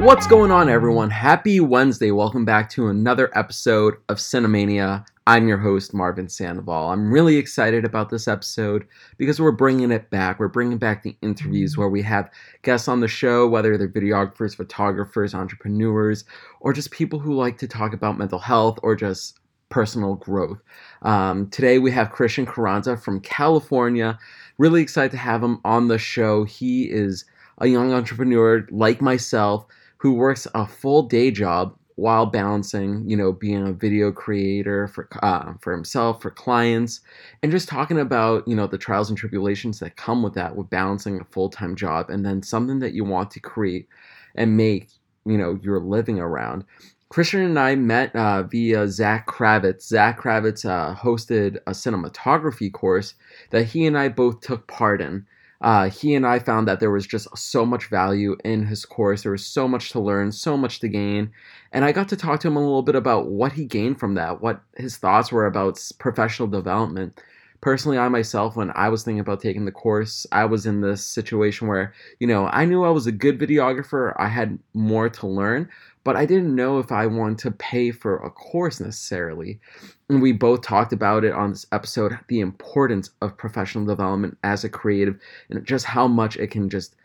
What's going on, everyone? Happy Wednesday. Welcome back to another episode of Cinemania. I'm your host, Marvin Sandoval. I'm really excited about this episode because we're bringing it back. We're bringing back the interviews where we have guests on the show, whether they're videographers, photographers, entrepreneurs, or just people who like to talk about mental health or just personal growth. Um, today we have Christian Carranza from California. Really excited to have him on the show. He is a young entrepreneur like myself who works a full day job while balancing, you know, being a video creator for uh, for himself, for clients, and just talking about, you know, the trials and tribulations that come with that, with balancing a full time job and then something that you want to create and make, you know, your living around. Christian and I met uh, via Zach Kravitz. Zach Kravitz uh, hosted a cinematography course that he and I both took part in uh, he and I found that there was just so much value in his course. There was so much to learn, so much to gain. And I got to talk to him a little bit about what he gained from that, what his thoughts were about professional development. Personally, I myself, when I was thinking about taking the course, I was in this situation where, you know, I knew I was a good videographer, I had more to learn, but I didn't know if I wanted to pay for a course necessarily. And we both talked about it on this episode the importance of professional development as a creative and just how much it can just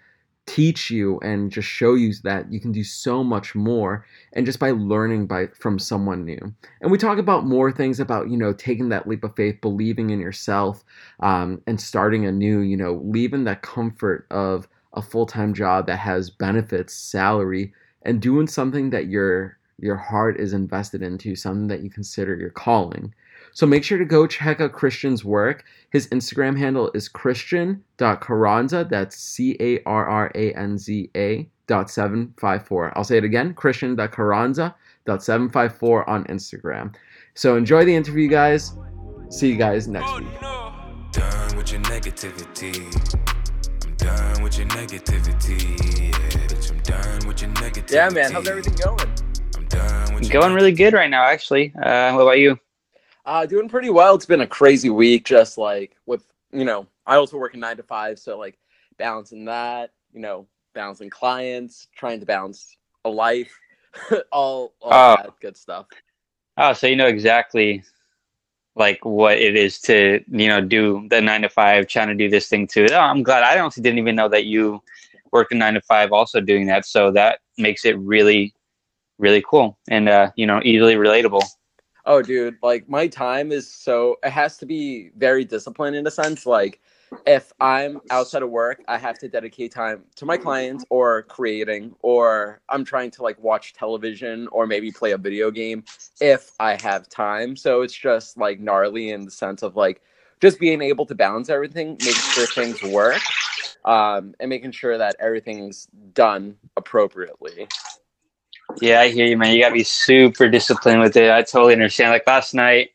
teach you and just show you that you can do so much more and just by learning by from someone new and we talk about more things about you know taking that leap of faith believing in yourself um, and starting anew you know leaving that comfort of a full-time job that has benefits salary and doing something that your your heart is invested into, something that you consider your calling. So make sure to go check out Christian's work. His Instagram handle is christian.carranza. That's C A R R A N Z A dot 754. I'll say it again christian.carranza dot 754 on Instagram. So enjoy the interview, guys. See you guys next oh, week. No. Done with your negativity. I'm done with your negativity. Done with your negativity. Yeah, man. How's everything going? I'm done with going really good right now, actually. Uh, what about you? Uh, doing pretty well. It's been a crazy week, just like with you know, I also work in nine to five, so like balancing that, you know, balancing clients, trying to balance a life, all all oh. that good stuff. Oh, so you know exactly like what it is to you know do the nine to five, trying to do this thing too. Oh, I'm glad. I honestly didn't even know that you worked nine to five also doing that. So that makes it really, really cool and, uh, you know, easily relatable. Oh, dude, like my time is so, it has to be very disciplined in a sense. Like, if I'm outside of work, I have to dedicate time to my clients or creating, or I'm trying to like watch television or maybe play a video game if I have time. So it's just like gnarly in the sense of like just being able to balance everything, making sure things work um, and making sure that everything's done appropriately. Yeah, I hear you, man. You got to be super disciplined with it. I totally understand. Like last night,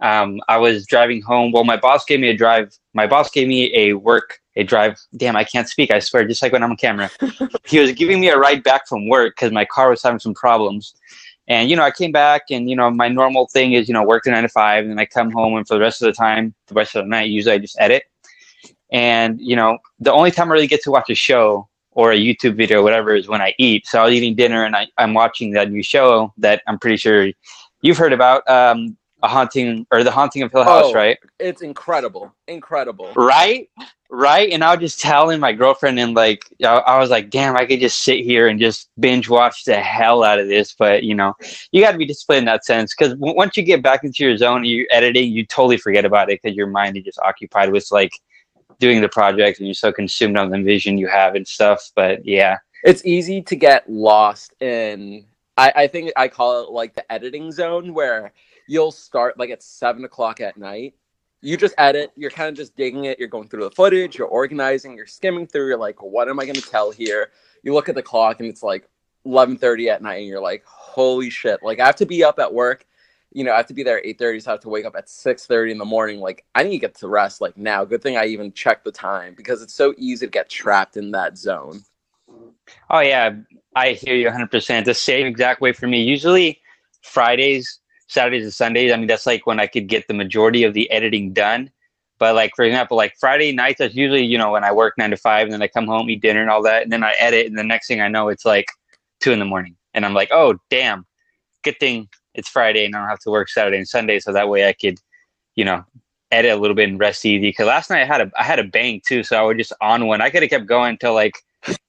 um, I was driving home. Well, my boss gave me a drive. My boss gave me a work, a drive. Damn, I can't speak. I swear, just like when I'm on camera. he was giving me a ride back from work because my car was having some problems. And you know, I came back, and you know, my normal thing is you know work to nine to five, and then I come home, and for the rest of the time, the rest of the night, usually I just edit. And you know, the only time I really get to watch a show or a YouTube video or whatever is when I eat. So I was eating dinner and I, I'm watching that new show that I'm pretty sure you've heard about. Um, a haunting or the haunting of Hill House, oh, right? It's incredible, incredible, right? Right. And I was just telling my girlfriend, and like, I was like, damn, I could just sit here and just binge watch the hell out of this. But you know, you got to be disciplined in that sense because w- once you get back into your zone, you're editing, you totally forget about it because your mind is just occupied with like doing the project and you're so consumed on the vision you have and stuff. But yeah, it's easy to get lost in. I, I think I call it like the editing zone where you'll start like at seven o'clock at night. You just edit. You're kind of just digging it. You're going through the footage. You're organizing. You're skimming through. You're like, what am I going to tell here? You look at the clock and it's like 11:30 at night, and you're like, holy shit! Like I have to be up at work you know, I have to be there at 8.30, so I have to wake up at 6.30 in the morning. Like, I need to get to rest, like, now. Good thing I even checked the time because it's so easy to get trapped in that zone. Oh, yeah. I hear you 100%. The same exact way for me. Usually Fridays, Saturdays, and Sundays, I mean, that's like when I could get the majority of the editing done. But, like, for example, like Friday nights, that's usually, you know, when I work nine to five and then I come home, eat dinner and all that. And then I edit. And the next thing I know, it's like two in the morning, and I'm like, oh damn, good thing it's Friday and I don't have to work Saturday and Sunday, so that way I could, you know, edit a little bit and rest easy. Because last night I had a I had a bang too, so I was just on one. I could have kept going until like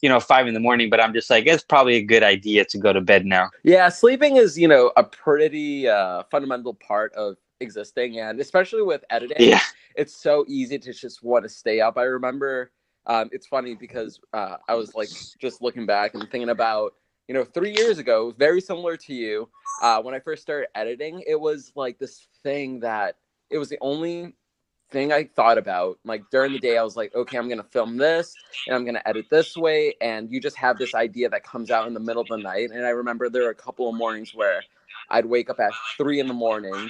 you know five in the morning, but I'm just like it's probably a good idea to go to bed now. Yeah, sleeping is you know a pretty uh, fundamental part of existing, and especially with editing, yeah. it's so easy to just want to stay up. I remember um, it's funny because uh, I was like just looking back and thinking about you know three years ago, very similar to you. Uh, when I first started editing, it was like this thing that it was the only thing I thought about. Like during the day, I was like, okay, I'm gonna film this and I'm gonna edit this way, and you just have this idea that comes out in the middle of the night. And I remember there were a couple of mornings where I'd wake up at three in the morning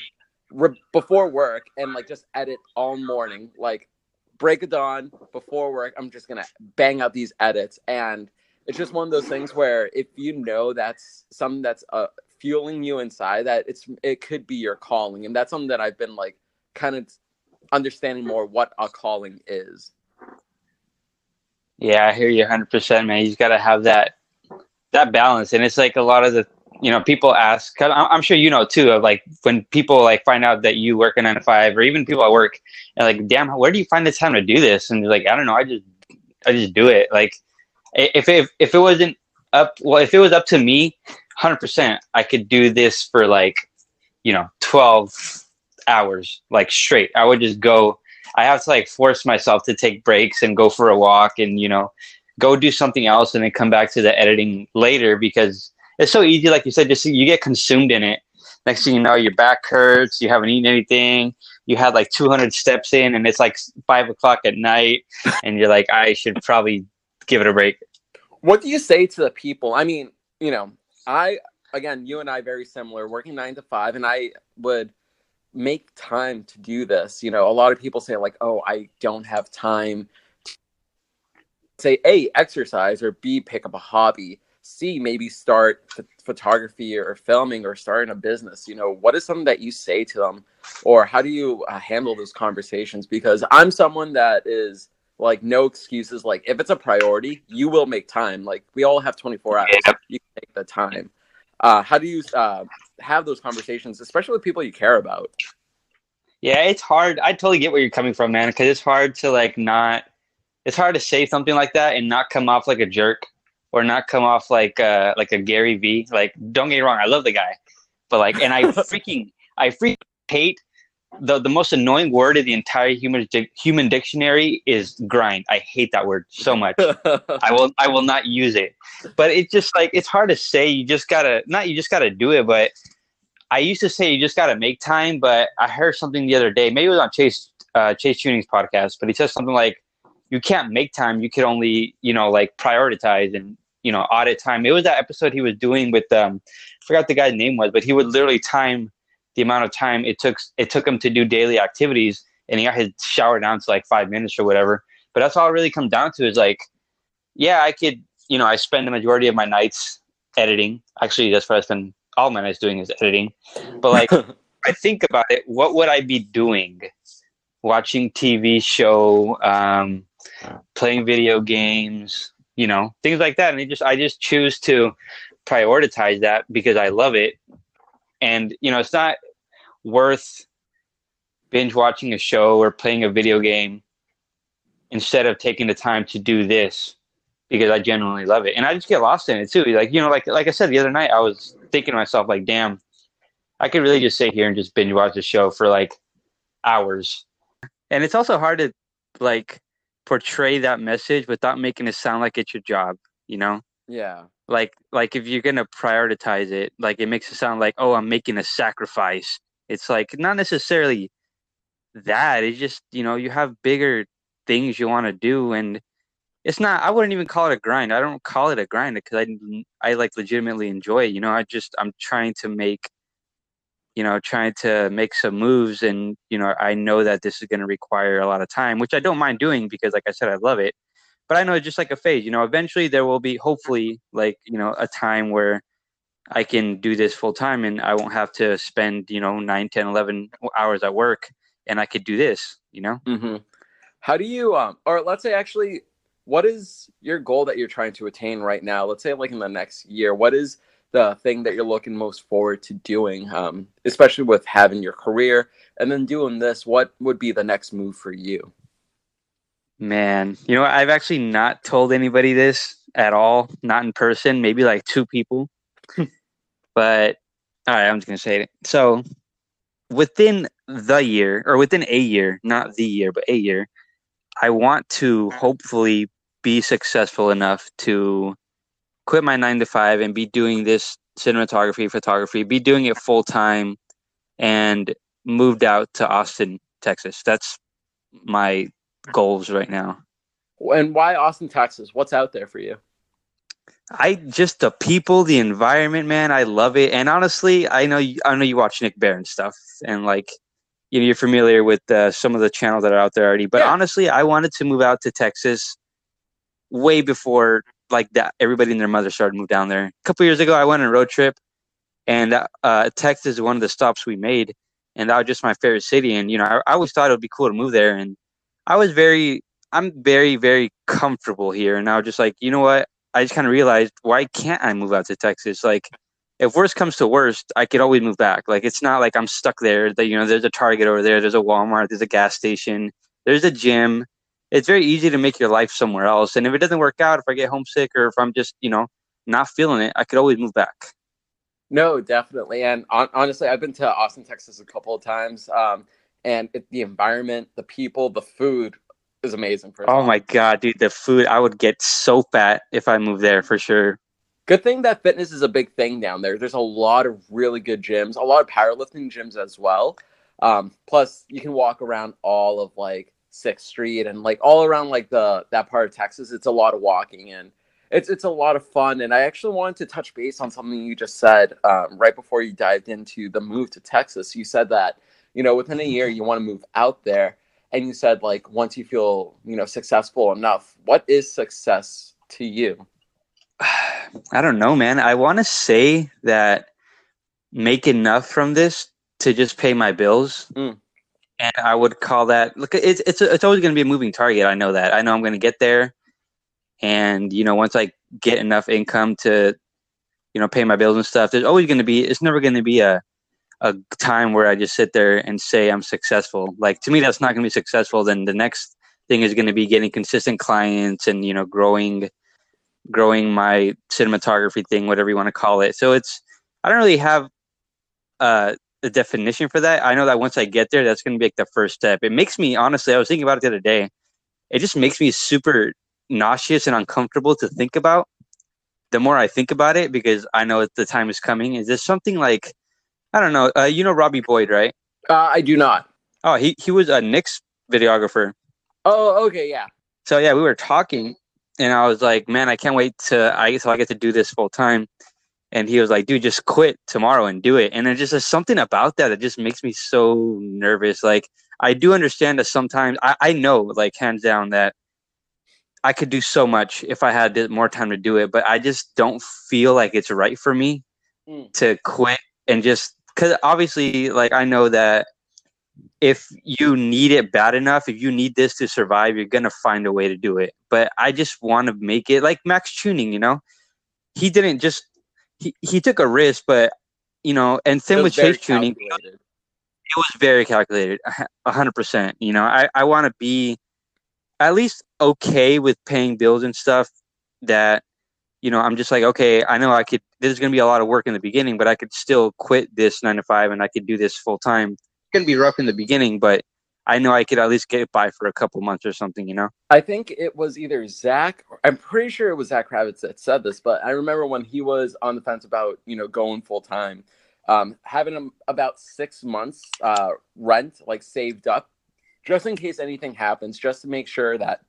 re- before work and like just edit all morning, like break of dawn before work. I'm just gonna bang out these edits, and it's just one of those things where if you know that's something that's uh, fueling you inside, that it's it could be your calling, and that's something that I've been like kind of understanding more what a calling is. Yeah, I hear you 100%, man. You got to have that that balance, and it's like a lot of the you know people ask. I'm sure you know too of like when people like find out that you work a nine to five, or even people at work, and like, damn, where do you find the time to do this? And like, I don't know, I just I just do it. Like, if if if it wasn't up, well, if it was up to me, 100%, I could do this for like, you know, 12 hours like straight. I would just go. I have to like force myself to take breaks and go for a walk and you know go do something else and then come back to the editing later because it's so easy. Like you said, just you get consumed in it. Next thing you know, your back hurts. You haven't eaten anything. You had like 200 steps in, and it's like five o'clock at night, and you're like, I should probably give it a break. What do you say to the people? I mean, you know, I again, you and I very similar, working nine to five, and I would make time to do this. You know, a lot of people say like, "Oh, I don't have time." Say A, exercise, or B, pick up a hobby. C, maybe start ph- photography or filming or starting a business. You know, what is something that you say to them, or how do you uh, handle those conversations? Because I'm someone that is like no excuses. Like if it's a priority, you will make time. Like we all have 24 hours. Yeah. You can take the time. Uh, how do you uh, have those conversations, especially with people you care about? Yeah, it's hard. I totally get where you're coming from, man. Because it's hard to like not. It's hard to say something like that and not come off like a jerk, or not come off like uh, like a Gary V. Like, don't get me wrong, I love the guy, but like, and I freaking, I freaking hate the the most annoying word in the entire human human dictionary is grind. I hate that word so much. I will I will not use it. But it's just like it's hard to say. You just gotta not you just gotta do it. But I used to say you just gotta make time. But I heard something the other day. Maybe it was on Chase uh, Chase Tuning's podcast. But he said something like you can't make time. You can only you know like prioritize and you know audit time. It was that episode he was doing with um I forgot the guy's name was, but he would literally time the amount of time it took it took him to do daily activities and he got his shower down to like five minutes or whatever. But that's all it really comes down to is like yeah i could you know i spend the majority of my nights editing. Actually that's what i spend all my nights doing is editing. But like i think about it what would i be doing? Watching tv show um, playing video games you know things like that. And I just i just choose to prioritize that because i love it. And you know it's not worth binge watching a show or playing a video game instead of taking the time to do this because I genuinely love it. And I just get lost in it too. Like, you know, like like I said the other night, I was thinking to myself, like, damn, I could really just sit here and just binge watch the show for like hours. And it's also hard to like portray that message without making it sound like it's your job, you know? Yeah. Like like if you're gonna prioritize it, like it makes it sound like, oh, I'm making a sacrifice it's like not necessarily that. It's just, you know, you have bigger things you want to do and it's not I wouldn't even call it a grind. I don't call it a grind because I I like legitimately enjoy it. You know, I just I'm trying to make you know, trying to make some moves and, you know, I know that this is going to require a lot of time, which I don't mind doing because like I said I love it. But I know it's just like a phase, you know, eventually there will be hopefully like, you know, a time where I can do this full time and I won't have to spend, you know, 9, 10, 11 hours at work and I could do this, you know? Mm-hmm. How do you, um, or let's say actually, what is your goal that you're trying to attain right now? Let's say like in the next year, what is the thing that you're looking most forward to doing, um, especially with having your career and then doing this? What would be the next move for you? Man, you know, I've actually not told anybody this at all, not in person, maybe like two people. but all right, I'm just to say it. So within the year or within a year, not the year, but a year, I want to hopefully be successful enough to quit my nine to five and be doing this cinematography, photography, be doing it full time and moved out to Austin, Texas. That's my goals right now. And why Austin, Texas? What's out there for you? I just the people, the environment, man. I love it. And honestly, I know you, I know you watch Nick Bare and stuff, and like you know you're familiar with uh, some of the channels that are out there already. But yeah. honestly, I wanted to move out to Texas way before like that. Everybody and their mother started to move down there. A couple years ago, I went on a road trip, and uh, Texas is one of the stops we made, and that was just my favorite city. And you know, I, I always thought it would be cool to move there, and I was very, I'm very, very comfortable here. And I was just like, you know what? I just kind of realized why can't I move out to Texas? Like, if worst comes to worst, I could always move back. Like, it's not like I'm stuck there. That you know, there's a Target over there, there's a Walmart, there's a gas station, there's a gym. It's very easy to make your life somewhere else. And if it doesn't work out, if I get homesick or if I'm just you know not feeling it, I could always move back. No, definitely. And on, honestly, I've been to Austin, Texas a couple of times. Um, and it, the environment, the people, the food is amazing. For oh my god, dude, the food! I would get so fat if I moved there for sure. Good thing that fitness is a big thing down there. There's a lot of really good gyms, a lot of powerlifting gyms as well. Um, plus, you can walk around all of like Sixth Street and like all around like the that part of Texas. It's a lot of walking and it's it's a lot of fun. And I actually wanted to touch base on something you just said um, right before you dived into the move to Texas. You said that you know within a year you want to move out there and you said like once you feel you know successful enough what is success to you? I don't know man. I want to say that make enough from this to just pay my bills. Mm. and i would call that look it's it's, it's always going to be a moving target. I know that. I know i'm going to get there. And you know once i get enough income to you know pay my bills and stuff there's always going to be it's never going to be a a time where I just sit there and say I'm successful. Like to me, that's not going to be successful. Then the next thing is going to be getting consistent clients and you know growing, growing my cinematography thing, whatever you want to call it. So it's I don't really have uh, a definition for that. I know that once I get there, that's going to be like the first step. It makes me honestly. I was thinking about it the other day. It just makes me super nauseous and uncomfortable to think about. The more I think about it, because I know that the time is coming. Is this something like I don't know. Uh, you know Robbie Boyd, right? Uh, I do not. Oh, he he was a Nick's videographer. Oh, okay, yeah. So yeah, we were talking, and I was like, "Man, I can't wait to I so I get to do this full time." And he was like, "Dude, just quit tomorrow and do it." And it just is something about that that just makes me so nervous. Like I do understand that sometimes I, I know, like hands down, that I could do so much if I had more time to do it, but I just don't feel like it's right for me mm. to quit and just because obviously, like I know that if you need it bad enough, if you need this to survive, you're gonna find a way to do it. But I just want to make it like Max Tuning, you know. He didn't just he, he took a risk, but you know, and same with Chase Tuning. It was very calculated, hundred percent. You know, I I want to be at least okay with paying bills and stuff that you know, I'm just like, okay, I know I could, this is going to be a lot of work in the beginning, but I could still quit this nine to five and I could do this full time. It's going to be rough in the beginning, but I know I could at least get by for a couple months or something, you know? I think it was either Zach, I'm pretty sure it was Zach Kravitz that said this, but I remember when he was on the fence about, you know, going full time, um, having about six months uh, rent like saved up just in case anything happens, just to make sure that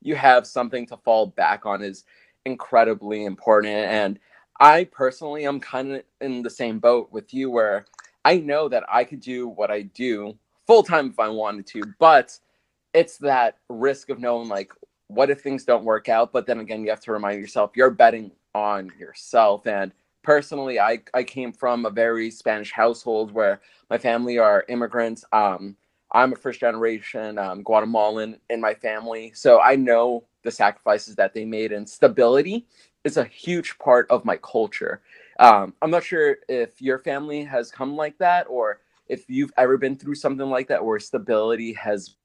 you have something to fall back on is incredibly important. And I personally am kind of in the same boat with you where I know that I could do what I do full time if I wanted to, but it's that risk of knowing like what if things don't work out, but then again you have to remind yourself you're betting on yourself and personally I I came from a very Spanish household where my family are immigrants. Um I'm a first generation um, Guatemalan in my family, so I know the sacrifices that they made, and stability is a huge part of my culture. Um, I'm not sure if your family has come like that, or if you've ever been through something like that, where stability has.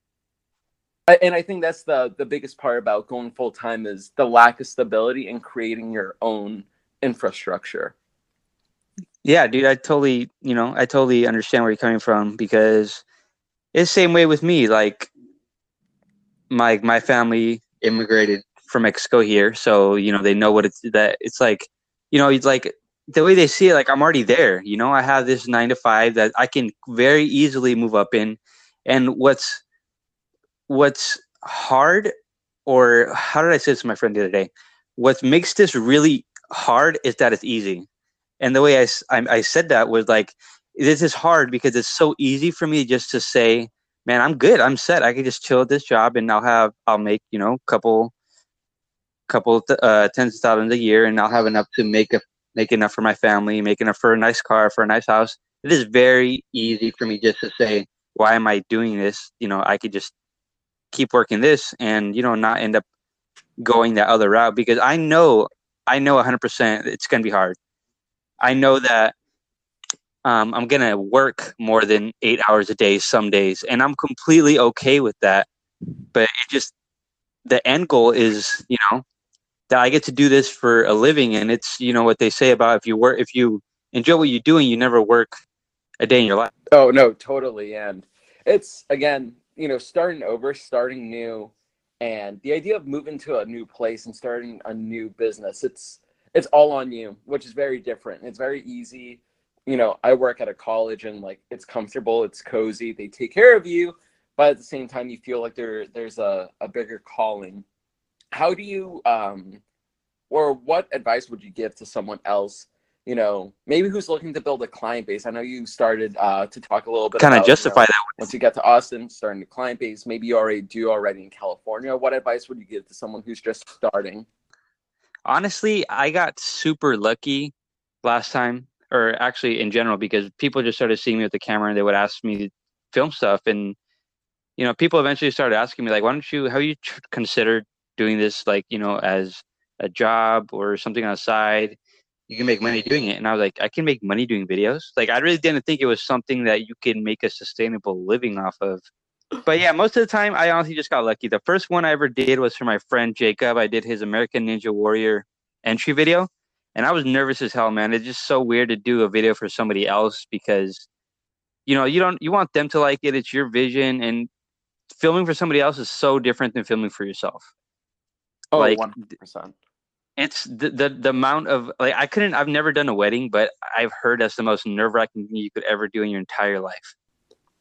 And I think that's the the biggest part about going full time is the lack of stability and creating your own infrastructure. Yeah, dude, I totally, you know, I totally understand where you're coming from because it's the same way with me. Like my my family immigrated from Mexico here, so you know they know what it's that it's like. You know, it's like the way they see it. Like I'm already there. You know, I have this nine to five that I can very easily move up in. And what's what's hard, or how did I say this to my friend the other day? What makes this really hard is that it's easy. And the way I, I, I said that was like this is hard because it's so easy for me just to say, man, I'm good. I'm set. I can just chill at this job and I'll have, I'll make, you know, couple, couple, uh, tens of thousands a year and I'll have enough to make a, make enough for my family, make enough for a nice car, for a nice house. It is very easy for me just to say, why am I doing this? You know, I could just keep working this and, you know, not end up going that other route because I know, I know 100% it's going to be hard. I know that um, I'm gonna work more than eight hours a day some days, and I'm completely okay with that. But it just the end goal is, you know, that I get to do this for a living, and it's you know what they say about if you work, if you enjoy what you're doing, you never work a day in your life. Oh no, totally, and it's again, you know, starting over, starting new, and the idea of moving to a new place and starting a new business. It's it's all on you, which is very different. It's very easy you know, I work at a college and like it's comfortable, it's cozy, they take care of you, but at the same time you feel like there there's a, a bigger calling. How do you um or what advice would you give to someone else, you know, maybe who's looking to build a client base? I know you started uh to talk a little bit kind of justify you know, that once you get to Austin, starting a client base, maybe you already do already in California. What advice would you give to someone who's just starting? Honestly, I got super lucky last time or actually in general, because people just started seeing me with the camera and they would ask me film stuff. And, you know, people eventually started asking me, like, why don't you, how you tr- consider doing this, like, you know, as a job or something on the side? You can make money doing it. And I was like, I can make money doing videos. Like, I really didn't think it was something that you can make a sustainable living off of. But yeah, most of the time, I honestly just got lucky. The first one I ever did was for my friend Jacob. I did his American Ninja Warrior entry video and I was nervous as hell, man. It's just so weird to do a video for somebody else because, you know, you don't you want them to like it. It's your vision, and filming for somebody else is so different than filming for yourself. Oh, like, 100%. It's the, the the amount of like I couldn't. I've never done a wedding, but I've heard that's the most nerve wracking thing you could ever do in your entire life.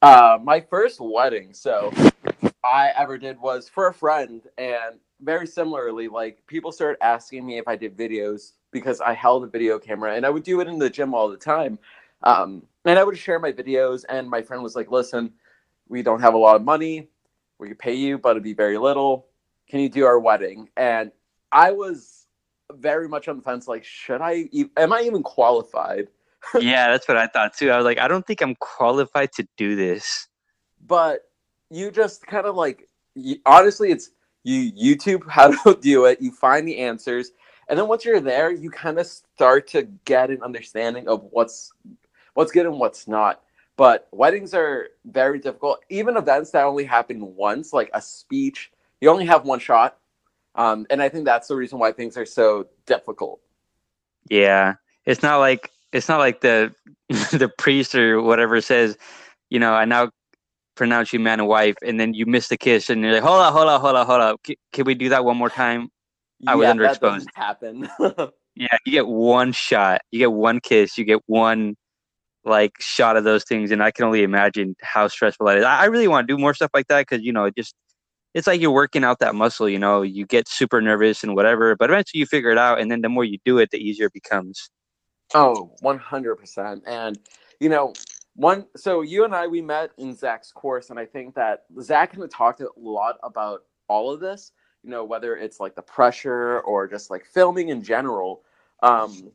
Uh, my first wedding, so I ever did was for a friend, and very similarly, like people started asking me if I did videos because I held a video camera and I would do it in the gym all the time. Um, and I would share my videos, and my friend was like, "Listen, we don't have a lot of money. We could pay you, but it'd be very little. Can you do our wedding?" And I was very much on the fence, like, should I? Am I even qualified? yeah, that's what I thought too. I was like, I don't think I'm qualified to do this. But you just kind of like, you, honestly, it's you YouTube how to do it. You find the answers, and then once you're there, you kind of start to get an understanding of what's what's good and what's not. But weddings are very difficult. Even events that only happen once, like a speech, you only have one shot. Um, and I think that's the reason why things are so difficult. Yeah, it's not like it's not like the the priest or whatever says, you know, I now pronounce you man and wife, and then you miss the kiss, and you're like, hold on, hold on, hold on, hold on. C- can we do that one more time? I was yeah, underexposed. happen. yeah, you get one shot, you get one kiss, you get one like shot of those things, and I can only imagine how stressful that is. I, I really want to do more stuff like that because you know, it just it's like you're working out that muscle. You know, you get super nervous and whatever, but eventually you figure it out, and then the more you do it, the easier it becomes. Oh, 100%. And, you know, one, so you and I, we met in Zach's course, and I think that Zach kind of talked a lot about all of this you know, whether it's like the pressure or just like filming in general. Um,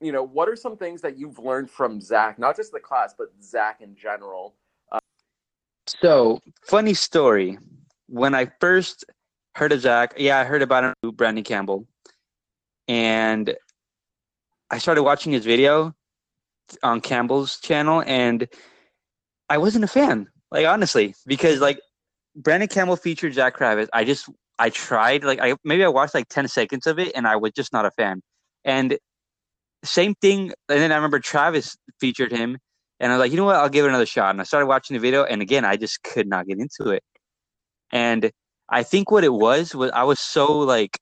you know, what are some things that you've learned from Zach, not just the class, but Zach in general? Uh- So, funny story. When I first heard of Zach, yeah, I heard about him, Brandon Campbell, and I started watching his video on Campbell's channel, and I wasn't a fan. Like honestly, because like Brandon Campbell featured Zach Kravitz, I just I tried like I maybe I watched like ten seconds of it, and I was just not a fan. And same thing. And then I remember Travis featured him, and I was like, you know what? I'll give it another shot. And I started watching the video, and again, I just could not get into it. And I think what it was was I was so like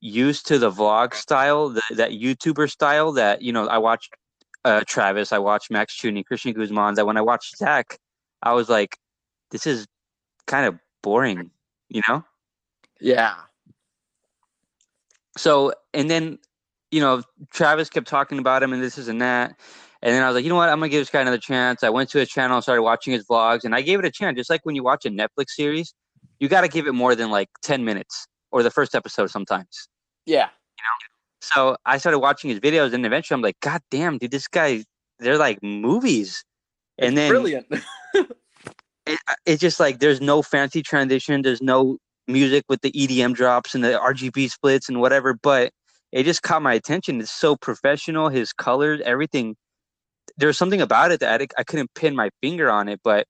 used to the vlog style, the, that YouTuber style that you know I watched uh, Travis, I watched Max Chooney, Christian Guzman. That when I watched Zach, I was like, this is kind of boring, you know? Yeah. So and then you know Travis kept talking about him and this is and that. And then I was like, you know what? I'm gonna give this guy another chance. I went to his channel, started watching his vlogs, and I gave it a chance. Just like when you watch a Netflix series, you got to give it more than like 10 minutes or the first episode sometimes. Yeah. You know? So I started watching his videos, and eventually I'm like, God damn, dude, this guy, they're like movies. And It's then brilliant. it, it's just like there's no fancy transition, there's no music with the EDM drops and the RGB splits and whatever, but it just caught my attention. It's so professional, his colors, everything. There's something about it that I, I couldn't pin my finger on it, but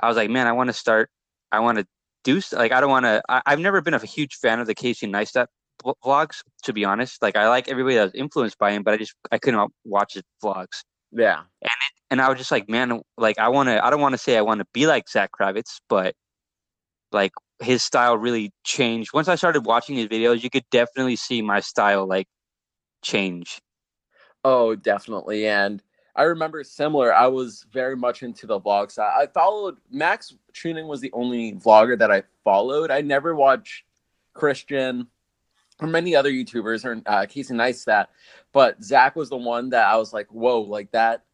I was like, man, I want to start. I want to do like I don't want to. I've never been a huge fan of the Casey Neistat vlogs, to be honest. Like I like everybody that was influenced by him, but I just I couldn't watch his vlogs. yeah. And it, and I was just like, man, like I want to. I don't want to say I want to be like Zach Kravitz, but like his style really changed once I started watching his videos. You could definitely see my style like change. Oh, definitely. And I remember similar. I was very much into the vlog side. I followed Max Tuning was the only vlogger that I followed. I never watched Christian or many other YouTubers or uh, Casey Neistat, but Zach was the one that I was like, whoa, like that.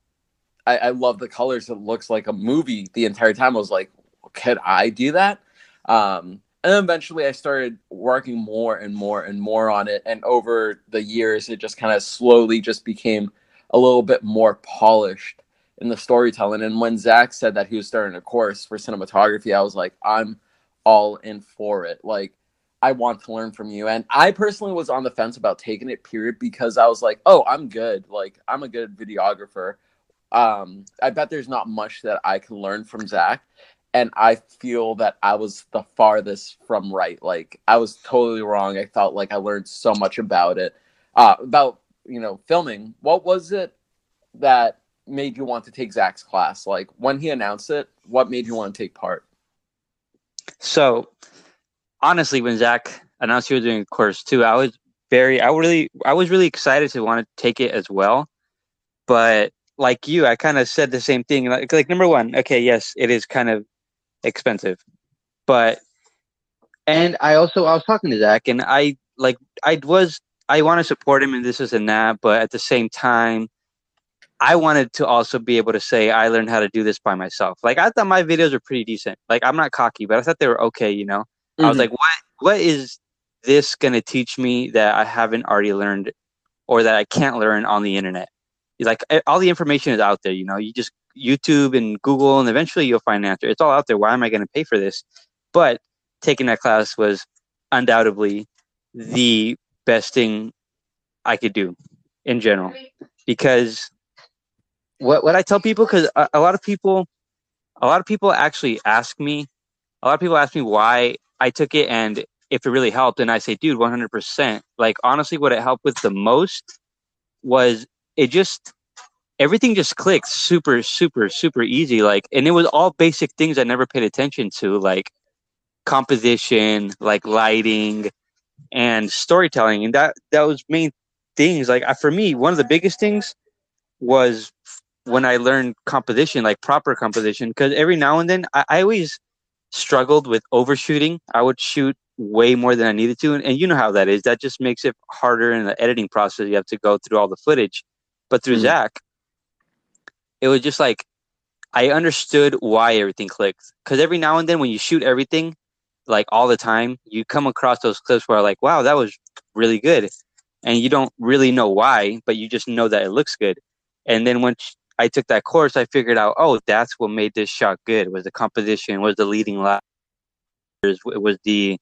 I, I love the colors. It looks like a movie the entire time. I was like, could I do that? Um, and then eventually I started working more and more and more on it. And over the years, it just kind of slowly just became a little bit more polished in the storytelling. And when Zach said that he was starting a course for cinematography, I was like, I'm all in for it. Like, I want to learn from you. And I personally was on the fence about taking it, period, because I was like, oh, I'm good. Like, I'm a good videographer. Um, I bet there's not much that I can learn from Zach and I feel that I was the farthest from right. Like I was totally wrong. I felt like I learned so much about it, uh, about you know filming. What was it that made you want to take Zach's class? Like when he announced it, what made you want to take part? So honestly, when Zach announced he was doing a course too, I was very, I really, I was really excited to want to take it as well. But like you, I kind of said the same thing. Like, like number one, okay, yes, it is kind of expensive, but and I also I was talking to Zach, and I like I was I want to support him and this is and that, but at the same time, I wanted to also be able to say I learned how to do this by myself. Like I thought my videos were pretty decent. Like I'm not cocky, but I thought they were okay. You know, I was Mhm. like, what what is this gonna teach me that I haven't already learned, or that I can't learn on the internet? Like eh, all the information is out there. You know, you just YouTube and Google, and eventually you'll find an answer. It's all out there. Why am I going to pay for this? But taking that class was undoubtedly the best thing I could do in general because what what I tell people because a, a lot of people a lot of people actually ask me a lot of people ask me why I took it and if it really helped and I say dude 100% like honestly what it helped with the most was it just everything just clicked super super super easy like and it was all basic things I never paid attention to like composition like lighting and storytelling and that that was main things like I, for me one of the biggest things was when I learned composition like proper composition because every now and then I, I always struggled with overshooting. I would shoot way more than I needed to and, and you know how that is that just makes it harder in the editing process. You have to go through all the footage. But through Mhm. Zach it was just like I understood why everything clicked because every now and then when you shoot everything like all the time you come across those clips where like wow that was really good and you don't really know why but you just know that it looks good and then once I took that course, I figured out, oh, that's what made this shot good. Was the composition, was the leading line, it was the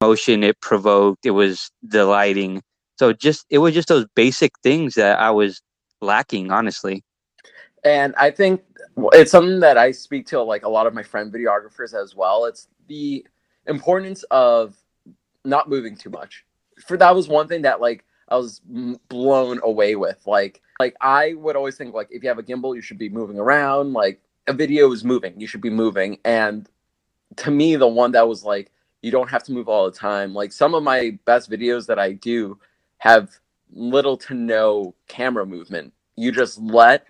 motion it provoked, it was the lighting. So just it was just those basic things that I was lacking, honestly. And I think it's something that I speak to like a lot of my friend videographers as well. It's the importance of not moving too much. For that was one thing that like I was blown away with. Like like I would always think like if you have a gimbal, you should be moving around. Like a video is moving, you should be moving. And to me, the one that was like you don't have to move all the time. Like some of my best videos that I do have little to no camera movement. You just let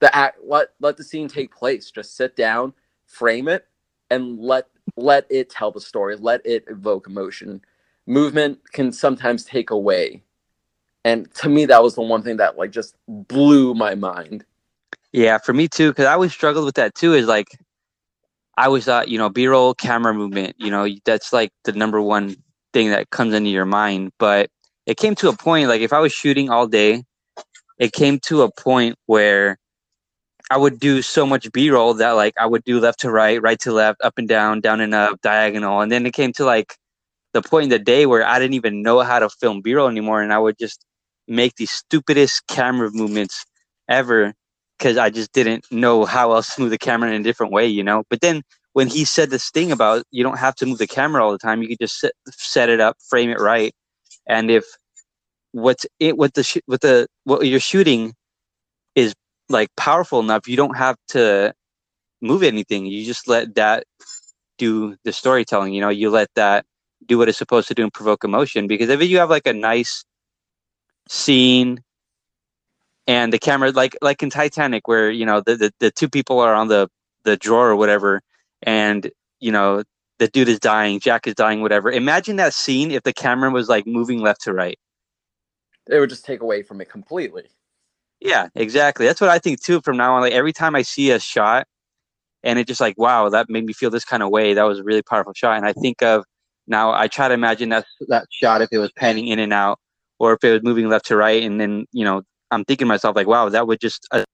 the act let let the scene take place. Just sit down, frame it, and let let it tell the story. Let it evoke emotion. Movement can sometimes take away. And to me, that was the one thing that like just blew my mind. Yeah, for me too, because I always struggled with that too. Is like I always thought, you know, B-roll camera movement, you know, that's like the number one thing that comes into your mind. But it came to a point, like if I was shooting all day, it came to a point where I would do so much B roll that like I would do left to right, right to left, up and down, down and up, diagonal. And then it came to like the point in the day where I didn't even know how to film B roll anymore. And I would just make the stupidest camera movements ever because I just didn't know how else to move the camera in a different way, you know. But then when he said this thing about you don't have to move the camera all the time, you could just set, set it up, frame it right, and if what's it what the what the what you're shooting like powerful enough, you don't have to move anything. You just let that do the storytelling. You know, you let that do what it's supposed to do and provoke emotion. Because if you have like a nice scene and the camera like like in Titanic where, you know, the, the, the two people are on the, the drawer or whatever and, you know, the dude is dying, Jack is dying, whatever. Imagine that scene if the camera was like moving left to right. It would just take away from it completely. Yeah, exactly. That's what I think too. From now on, like every time I see a shot, and it just like, wow, that made me feel this kind of way. That was a really powerful shot. And I think of now, I try to imagine that that shot if it was panning in and out, or if it was moving left to right, and then you know, I'm thinking to myself like, wow, that would just a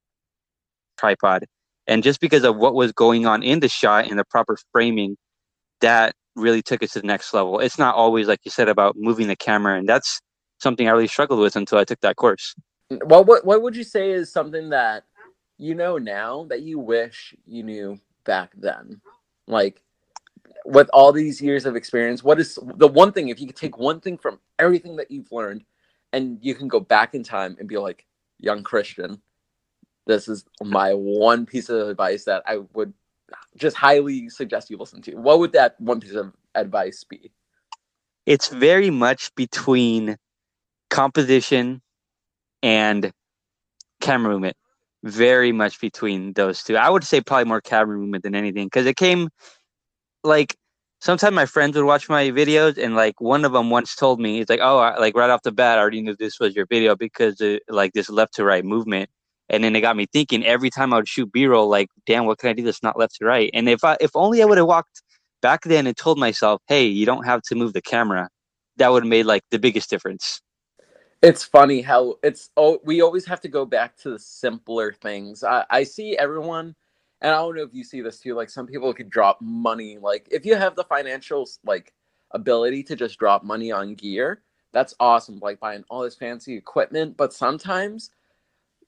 tripod. And just because of what was going on in the shot and the proper framing, that really took it to the next level. It's not always like you said about moving the camera, and that's something I really struggled with until I took that course. Well, what what would you say is something that you know now that you wish you knew back then? Like with all these years of experience, what is the one thing if you could take one thing from everything that you've learned and you can go back in time and be like, young Christian, this is my one piece of advice that I would just highly suggest you listen to. What would that one piece of advice be? It's very much between composition and camera movement very much between those two. I would say probably more camera movement than anything because it came like sometimes my friends would watch my videos and like one of them once told me it's like oh I, like right off the bat I already knew this was your video because of, like this left to right movement. And then it got me thinking every time I would shoot B-roll like damn what can I do that's not left to right? And if I if only I would have walked back then and told myself hey you don't have to move the camera that would have made like the biggest difference it's funny how it's oh we always have to go back to the simpler things. I, I see everyone and i don't know if you see this too like some people could drop money like if you have the financial like ability to just drop money on gear that's awesome like buying all this fancy equipment but sometimes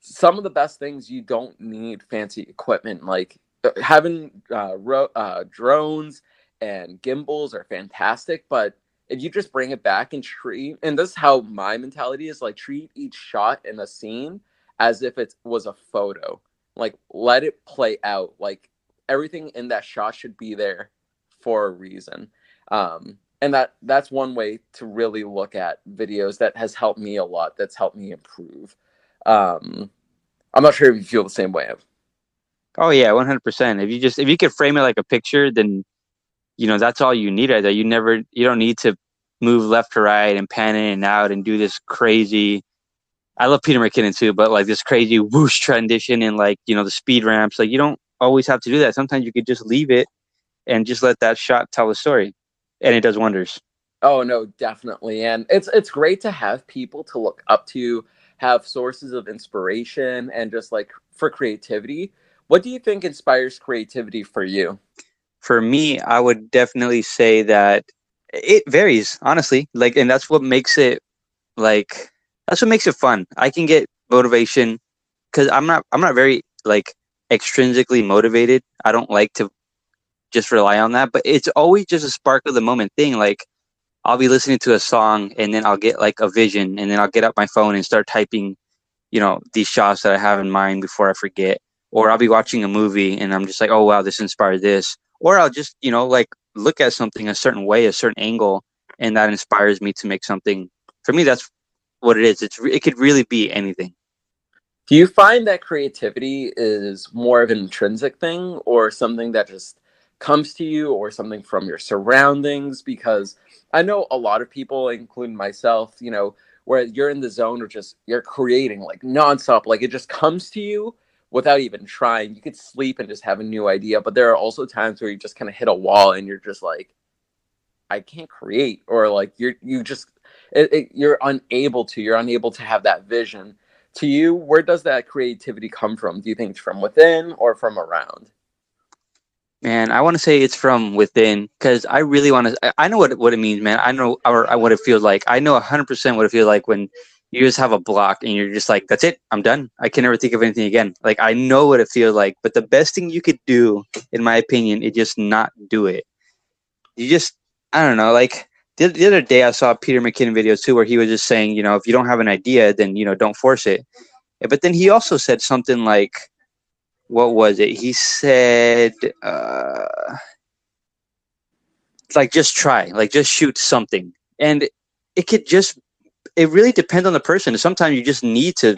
some of the best things you don't need fancy equipment like uh, having uh, ro- uh, drones and gimbals are fantastic but if you just bring it back and treat and this is how my mentality is like treat each shot in a scene as if it was a photo. Like let it play out. Like everything in that shot should be there for a reason. Um and that that's one way to really look at videos that has helped me a lot that's helped me improve. Um i'm not sure if you feel the same way. Oh yeah 100% if you just if you could frame it like a picture then you know that's all you need right there you never you don't need to move left to right and pan in and out and do this crazy I love Peter McKinnon too, but like this crazy whoosh transition and like, you know, the speed ramps. Like you don't always have to do that. Sometimes you could just leave it and just let that shot tell the story. And it does wonders. Oh no, definitely. And it's it's great to have people to look up to, have sources of inspiration and just like for creativity. What do you think inspires creativity for you? For me, I would definitely say that it varies, honestly. Like, and that's what makes it like that's what makes it fun. I can get motivation because I'm not I'm not very like extrinsically motivated. I don't like to just rely on that, but it's always just a spark of the moment thing. Like I'll be listening to a song and then I'll get like a vision and then I'll get up my phone and start typing, you know, these shots that I have in mind before I forget. Or I'll be watching a movie and I'm just like, oh wow, this inspired this. Or I'll just, you know, like look at something a certain way, a certain angle, and that inspires me to make something. For me, that's what it is. It's it could really be anything. Do you find that creativity is more of an intrinsic thing or something that just comes to you or something from your surroundings? Because I know a lot of people, including myself, you know, where you're in the zone or just you're creating like nonstop, like it just comes to you without even trying. You could sleep and just have a new idea, but there are also times where you just kind of hit a wall and you're just like, I can't create, or like you're you just it, it, you're unable to. You're unable to have that vision. To you, where does that creativity come from? Do you think it's from within or from around? Man, I want to say it's from within because I really want to. I know what what it means, man. I know or what it feels like. I know hundred percent what it feels like when you just have a block and you're just like, that's it, I'm done. I can never think of anything again. Like I know what it feels like, but the best thing you could do, in my opinion, is just not do it. You just, I don't know, like the, the other day I saw Peter McKinnon video too, where he was just saying, you know, if you don't have an idea, then you know, don't force it. But then he also said something like, what was it? He said, uh, like just try, like just shoot something, and it could just it really depends on the person. Sometimes you just need to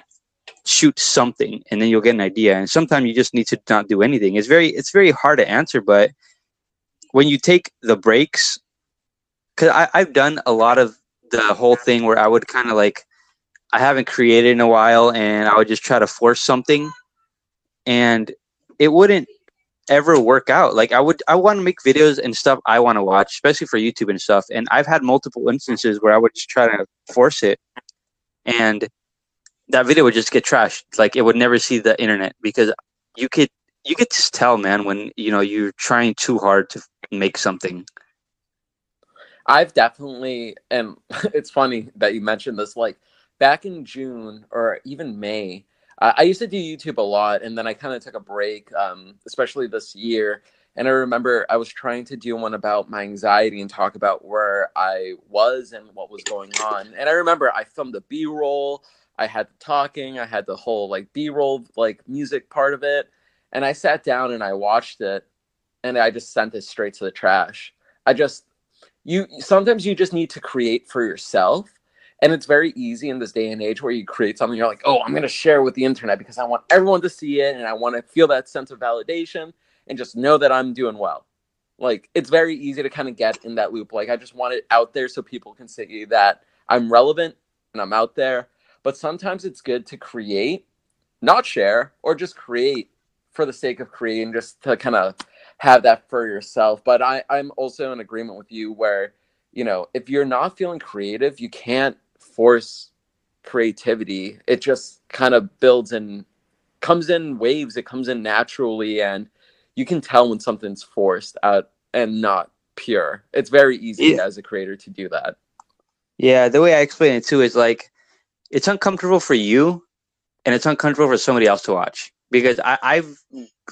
shoot something and then you'll get an idea. And sometimes you just need to not do anything. It's very it's very hard to answer, but when you take the breaks, because I've done a lot of the whole thing where I would kind of like I haven't created in a while and I would just try to force something and it wouldn't ever work out. Like I would I want to make videos and stuff I want to watch, especially for YouTube and stuff. And I've had multiple instances where I would just try to force it and that video would just get trashed. Like it would never see the internet because you could you could just tell, man, when you know you're trying too hard to make something. I've definitely and it's funny that you mentioned this like back in June or even May, I used to do YouTube a lot, and then I kind of took a break, um, especially this year. And I remember I was trying to do one about my anxiety and talk about where I was and what was going on. And I remember I filmed the B roll, I had the talking, I had the whole like B roll like music part of it, and I sat down and I watched it, and I just sent it straight to the trash. I just you sometimes you just need to create for yourself and it's very easy in this day and age where you create something, you're like, oh, I'm going to share with the internet because I want everyone to see it and I want to feel that sense of validation and just know that I'm doing well. Like, it's very easy to kind of get in that loop. Like, I just want it out there so people can see that I'm relevant and I'm out there. But sometimes it's good to create, not share, or just create for the sake of creating, just to kind of have that for yourself. But I, I'm also in agreement with you where, you know, if you're not feeling creative, you can't force creativity. It just kind of builds and comes in waves. It comes in naturally, and you can tell when something's forced out and not pure. It's very easy yeah. as a creator to do that. Yeah, the way I explain it too is like it's uncomfortable for you, and it's uncomfortable for somebody else to watch because I, I've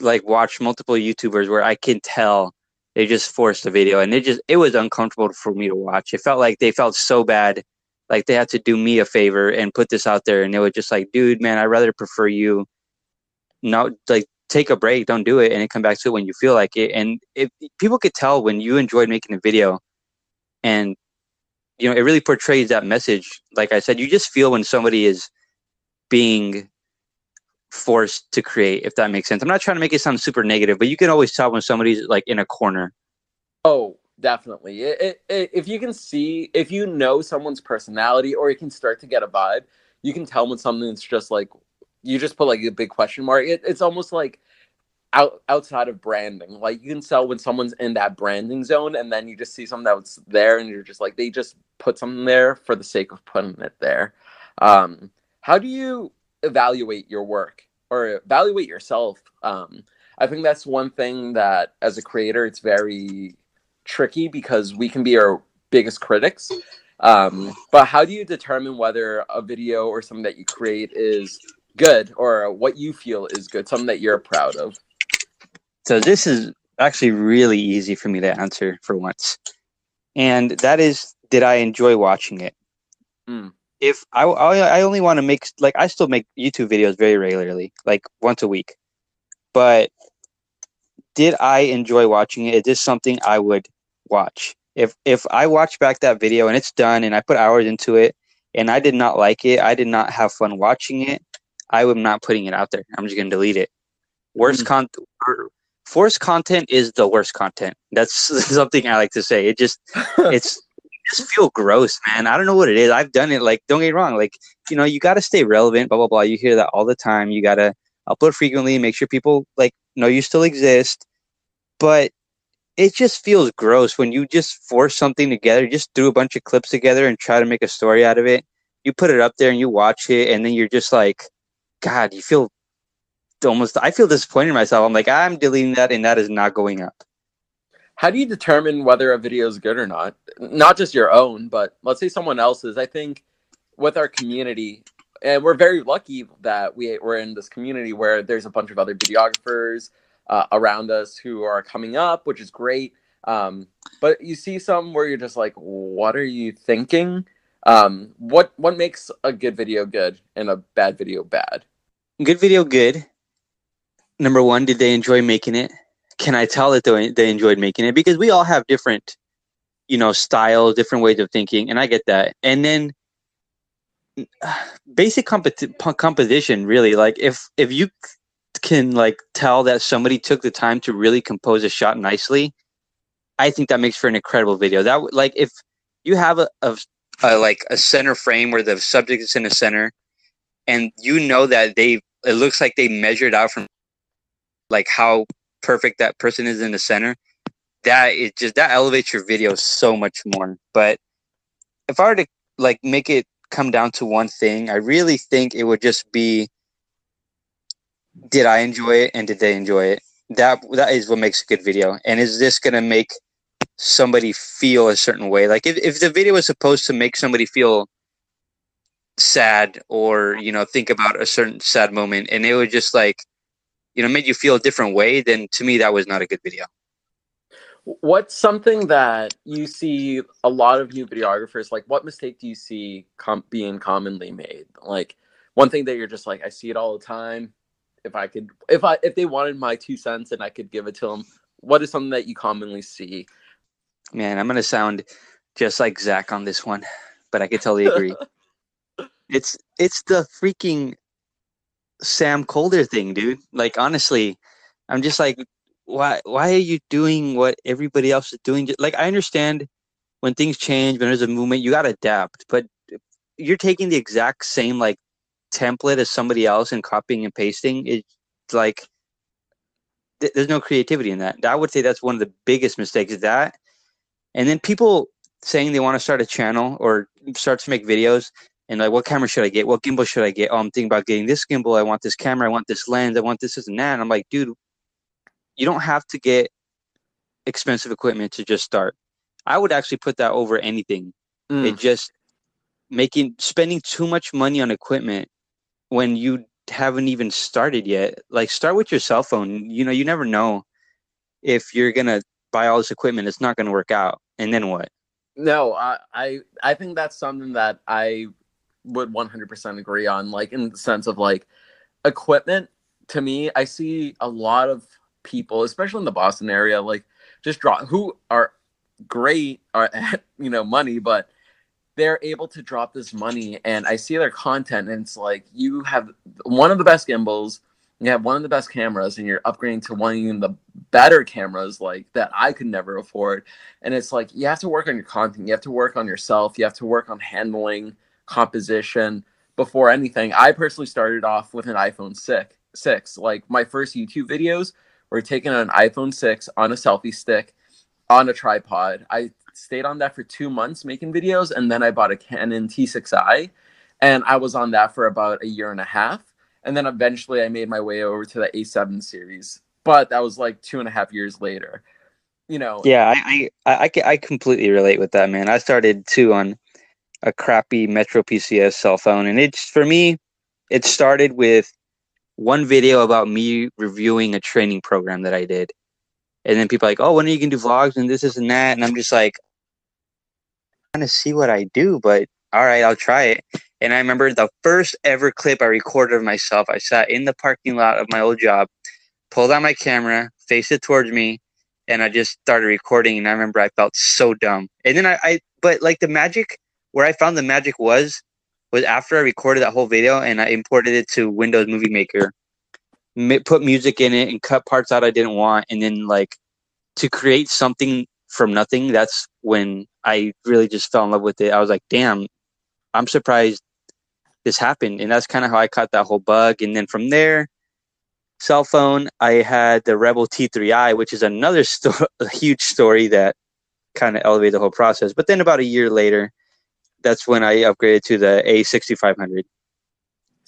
like watched multiple YouTubers where I can tell they just forced the video and it just it was uncomfortable for me to watch. It felt like they felt so bad like they had to do me a favor and put this out there and they were just like dude man i'd rather prefer you not like take a break don't do it and then come back to it when you feel like it. And if people could tell when you enjoyed making a video and you know it really portrays that message. Like i said you just feel when somebody is being forced to create if that makes sense. I'm not trying to make it sound super negative but you can always tell when somebody's like in a corner. Oh definitely. It, it, it, if you can see, if you know someone's personality, or you can start to get a vibe, you can tell when something's just like you just put like a big question mark. it's almost like out outside of branding. Like you can tell when someone's in that branding zone, and then you just see something that's there, and you're just like they just put something there for the sake of putting it there. Um, how do you evaluate your work or evaluate yourself? Um, I think that's one thing that as a creator, it's very tricky because we can be our biggest critics. Um, but how do you determine whether a video or something that you create is good or what you feel is good, something that you're proud of? So this is actually really easy for me to answer for once. And that is, did I enjoy watching it? Mm. If I, I only want to make, like, I still make YouTube videos very regularly, like once a week. But did I enjoy watching it? Is this something I would watch? If if I watch back that video and it's done and I put hours into it and I did not like it, I did not have fun watching it, I am not putting it out there. I'm just gonna delete it. Worst mm-hmm. content, forced content is the worst content. That's something I like to say. It just it's just feel gross, man. I don't know what it is. I've done it. Like, don't get wrong. Like, you know, you got to stay relevant. Blah blah blah. You hear that all the time. You got to upload frequently. Make sure people like know you still exist. But it just feels gross when you just force something together, just threw a bunch of clips together and try to make a story out of it. You put it up there and you watch it, and then you're just like, God, you feel almost. I feel disappointed in myself. I'm like, I'm deleting that, and that is not going up. How do you determine whether a video is good or not? Not just your own, but let's say someone else's. I think with our community, and we're very lucky that we we're in this community where there's a bunch of other videographers uh, around us who are coming up, which is great. Um, but you see some where you're just like, what are you thinking? Um, what what makes a good video good and a bad video bad? Good video good. Number one, did they enjoy making it? Can I tell that they, they enjoyed making it? Because we all have different, you know, styles, different ways of thinking, and I get that. And then basic comp- composition, really. Like if if you can like tell that somebody took the time to really compose a shot nicely, I think that makes for an incredible video. That like if you have a, a, a like a center frame where the subject is in the center, and you know that they it looks like they measured out from like how perfect that person is in the center. That is just that elevates your video so much more. But if I were to like make it come down to one thing, I really think it would just be did I enjoy it and did they enjoy it? That that is what makes a good video. And is this gonna make somebody feel a certain way? Like if, if the video is supposed to make somebody feel sad or, you know, think about a certain sad moment and it would just like, you know, made you feel a different way, then to me that was not a good video. What's something that you see a lot of new videographers like? What mistake do you see com- being commonly made? Like one thing that you're just like, I see it all the time if I could if I if they wanted my two cents and I could give it to them, what is something that you commonly see? Man, I'm gonna sound just like Zach on this one, but I could totally agree. it's it's the freaking Sam Kolder thing, dude. Like honestly, I'm just like, why why are you doing what everybody else is doing? Like I understand when things change, when there's a movement, you gotta adapt, but you're taking the exact same like template as somebody else and copying and pasting, it's like th- there's no creativity in that. I would say that's one of the biggest mistakes. That, and then people saying they want to start a channel or start to make videos and like, what camera should I get? What gimbal should I get? Oh, I'm thinking about getting this gimbal. I want this camera. I want this lens. I want this, this, and that. And I'm like, dude, you don't have to get expensive equipment to just start. I would actually put that over anything. Mm. It just making spending too much money on equipment when you haven't even started yet. Like start with your cell phone. You know, you never know if you're gonna buy all this equipment, it's not gonna work out. And then what? No, I I, I think that's something that I would 100% agree on. Like in the sense of like equipment. To me, I see a lot of people, especially in the Boston area, like just draw who are great are at you know money, but they're able to drop this money and I see their content and it's like you have one of the best gimbals, you have one of the best cameras and you're upgrading to one of the better cameras like that I could never afford. And it's like you have to work on your content, you have to work on yourself, you have to work on handling composition before anything. I personally started off with an iPhone 6. 6. Like my first YouTube videos were taken on an iPhone 6 on a selfie stick on a tripod. I stayed on that for two months making videos, and then I bought a Canon T6i, and I was on that for about a year and a half, and then eventually I made my way over to the A7 series, but that was like two and a half years later. You know. Yeah, I I I, I completely relate with that, man. I started too on a crappy Metro PCS cell phone, and it's for me, it started with one video about me reviewing a training program that I did. And then people are like, oh, when are you going to do vlogs and this, this, and that? And I'm just like, trying to see what I do, but all right, I'll try it. And I remember the first ever clip I recorded of myself. I sat in the parking lot of my old job, pulled out my camera, faced it towards me, and I just started recording. And I remember I felt so dumb. And then I, I but like the magic, where I found the magic was, was after I recorded that whole video and I imported it to Windows Movie Maker, put music in it and cut parts out I didn't want, and then like to create something from nothing. That's when I really just fell in love with it. I was like, damn, I'm surprised this happened. And that's kind of how I caught that whole bug. And then from there, cell phone, I had the Rebel T3i, which is another sto- a huge story that kind of elevated the whole process. But then about a year later, that's when I upgraded to the A6500.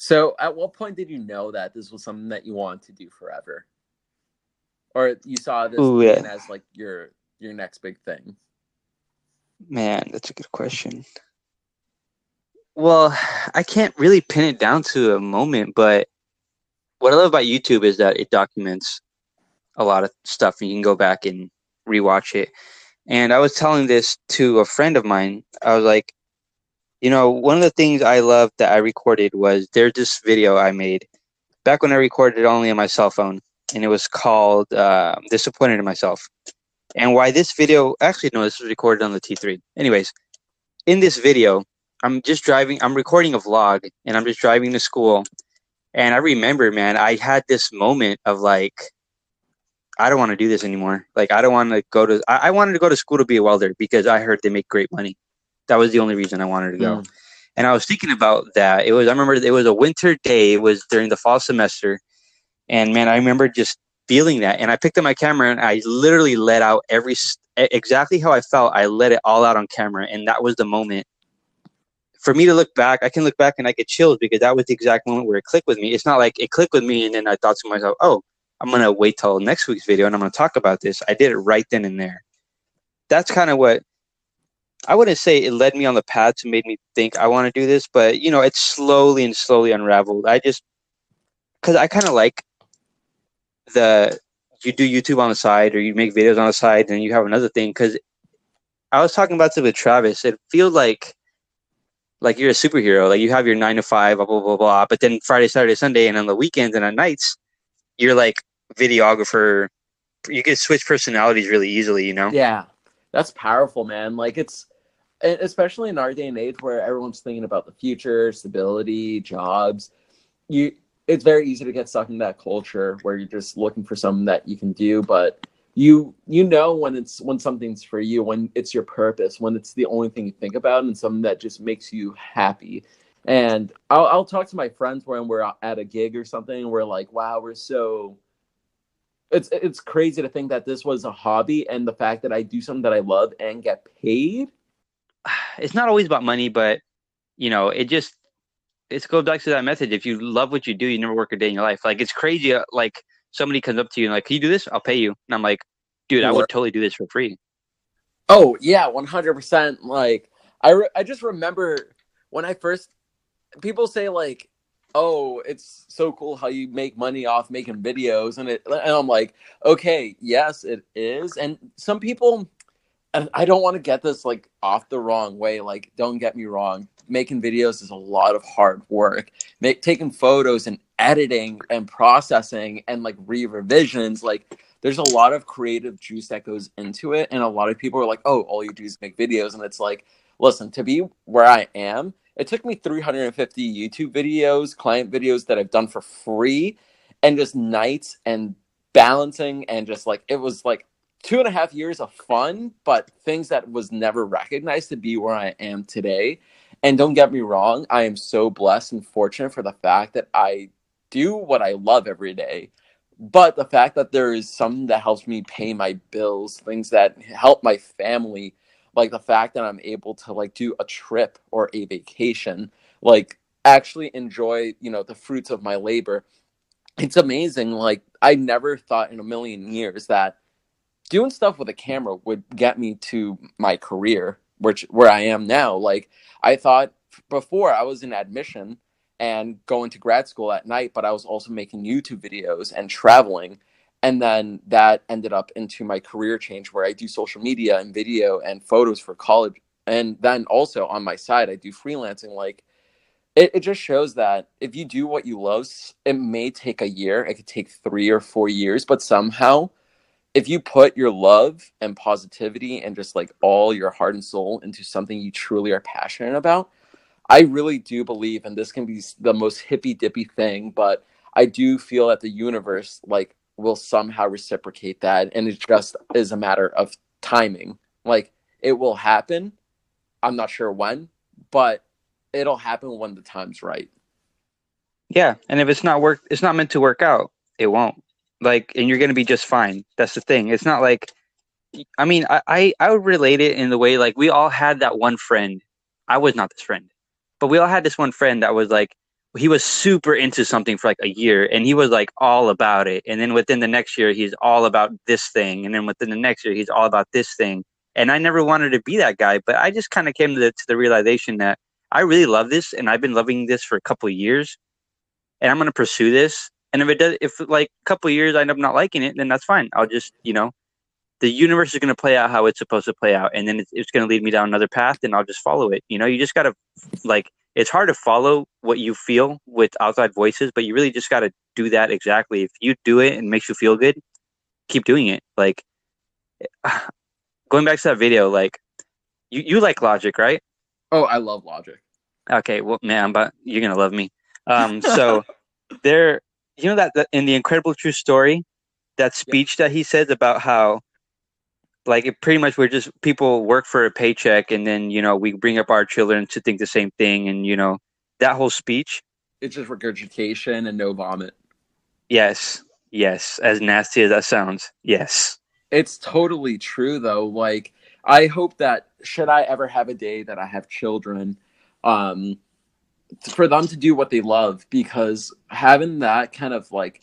So, at what point did you know that this was something that you wanted to do forever, or you saw this Ooh, yeah. as like your your next big thing? Man, that's a good question. Well, I can't really pin it down to a moment, but what I love about YouTube is that it documents a lot of stuff and you can go back and rewatch it. And I was telling this to a friend of mine. I was like, you know, one of the things I loved that I recorded was there's this video I made back when I recorded only on my cell phone, and it was called uh, "Disappointed in Myself." And why this video? Actually, no, this was recorded on the T3. Anyways, in this video, I'm just driving. I'm recording a vlog, and I'm just driving to school. And I remember, man, I had this moment of like, I don't want to do this anymore. Like, I don't want to go to. I, I wanted to go to school to be a welder because I heard they make great money. That was the only reason I wanted to go. Mm. And I was thinking about that. It was. I remember it was a winter day. It was during the fall semester, and man, I remember just feeling that. And I picked up my camera and I literally let out every exactly how I felt. I let it all out on camera, and that was the moment for me to look back, I can look back and I get chills because that was the exact moment where it clicked with me. It's not like it clicked with me and then I thought to myself, oh, I'm going to wait till next week's video and I'm going to talk about this. I did it right then and there. That's kind of what I wouldn't say it led me on the path to make me think I want to do this, but you know, it slowly and slowly unraveled. I just, because I kind of like the you do YouTube on the side or you make videos on the side and you have another thing. Because I was talking about this with Travis, it feels like like you're a superhero. Like you have your nine to five, blah blah blah blah. But then Friday, Saturday, Sunday, and on the weekends and on nights, you're like videographer. You can switch personalities really easily, you know. Yeah, that's powerful, man. Like it's especially in our day and age where everyone's thinking about the future, stability, jobs. You, it's very easy to get stuck in that culture where you're just looking for something that you can do, but you you know when it's when something's for you when it's your purpose when it's the only thing you think about and something that just makes you happy and I'll, I'll talk to my friends when we're at a gig or something and we're like wow we're so it's it's crazy to think that this was a hobby and the fact that i do something that i love and get paid it's not always about money but you know it just it's goes back to that message if you love what you do you never work a day in your life like it's crazy uh, like somebody comes up to you and like, "Can you do this? I'll pay you." And I'm like, "Dude, I would totally do this for free." Oh yeah, one hundred percent. Like I re- I just remember when I first people say like, "Oh, it's so cool how you make money off making videos," and it and I'm like, "Okay, yes, it is." And some people, and I don't want to get this like off the wrong way. Like, don't get me wrong making videos is a lot of hard work. Make, taking photos and editing and processing and like re-revisions, like there's a lot of creative juice that goes into it. And a lot of people are like, oh, all you do is make videos. And it's like, listen, to be where I am, it took me 350 YouTube videos, client videos that I've done for free, and just nights and balancing and just like it was like two and a half years of fun, but things that was never recognized to be where I am today. And don't get me wrong, I am so blessed and fortunate for the fact that I do what I love every day. But the fact that there is something that helps me pay my bills, things that help my family, like the fact that I'm able to like do a trip or a vacation, like actually enjoy, you know, the fruits of my labor. It's amazing. Like I never thought in a million years that doing stuff with a camera would get me to my career, which where I am now. Like I thought before I was in admission and going to grad school at night, but I was also making YouTube videos and traveling. And then that ended up into my career change where I do social media and video and photos for college. And then also on my side, I do freelancing. Like it, it just shows that if you do what you love, it may take a year, it could take three or four years, but somehow if you put your love and positivity and just like all your heart and soul into something you truly are passionate about, I really do believe, and this can be the most hippy dippy thing, but I do feel that the universe like will somehow reciprocate that, and it just is a matter of timing. Like it will happen. I'm not sure when, but it'll happen when the time's right. Yeah, and if it's not work, it's not meant to work out. It won't. Like, and you're gonna be just fine. That's the thing. It's not like, I mean, I I, I would relate it in the way like we all had that one friend. I was not this friend but we all had this one friend that was like, he was super into something for like a year and he was like all about it. And then within the next year, he's all about this thing. And then within the next year, he's all about this thing. And I never wanted to be that guy, but I just kind of came to the, to the realization that I really love this and I've been loving this for a couple of years and I'm going to pursue this. And if it does, if like a couple of years I end up not liking it, then that's fine. I'll just, you know, the universe is going to play out how it's supposed to play out. And then it's, it's going to lead me down another path and I'll just follow it. You know, you just got to like, it's hard to follow what you feel with outside voices, but you really just got to do that exactly. If you do it and makes you feel good, keep doing it. Like going back to that video, like you, you like Logic, right? Oh, I love Logic. Okay, well, man, but you're gonna love me. Um, so there, you know that, that in the Incredible True Story, that speech that he says about how like it pretty much we're just people work for a paycheck and then you know we bring up our children to think the same thing and you know that whole speech. It's just regurgitation and no vomit. Yes. Yes. As nasty as that sounds. Yes. It's totally true though. Like i hope that should i ever have a day that i have children um for them to do what they love because having that kind of like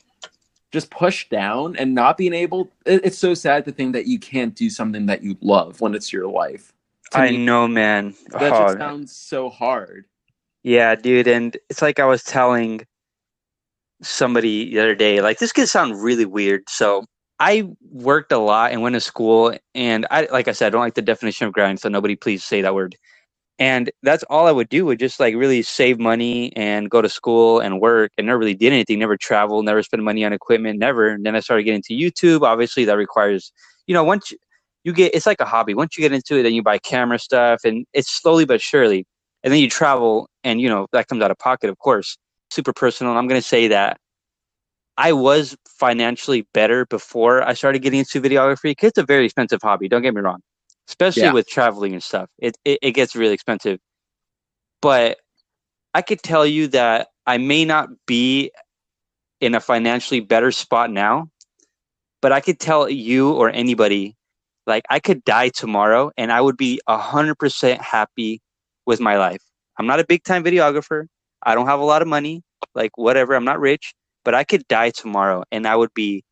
just pushed down and not being able it's so sad to think that you can't do something that you love when it's your life. To i me, know man. that oh, just sounds so hard. Yeah dude and it's like i was telling somebody the other day like this could sound really weird so i worked a lot and went to school and i like i said i don't like the definition of grind so nobody please say that word and that's all I would do would just like really save money and go to school and work and never really did anything, never travel, never spend money on equipment, never. And then I started getting to YouTube. Obviously, that requires, you know, once you, you get, it's like a hobby. Once you get into it, then you buy camera stuff and it's slowly but surely. And then you travel and, you know, that comes out of pocket, of course. Super personal. I'm going to say that I was financially better before I started getting into videography because it's a very expensive hobby. Don't get me wrong especially yeah. with traveling and stuff. It, it it gets really expensive. But I could tell you that I may not be in a financially better spot now, but I could tell you or anybody like I could die tomorrow and I would be a hundred percent happy with my life. I'm not a big time videographer. I don't have a lot of money, like whatever. I'm not rich, but I could die tomorrow and I would be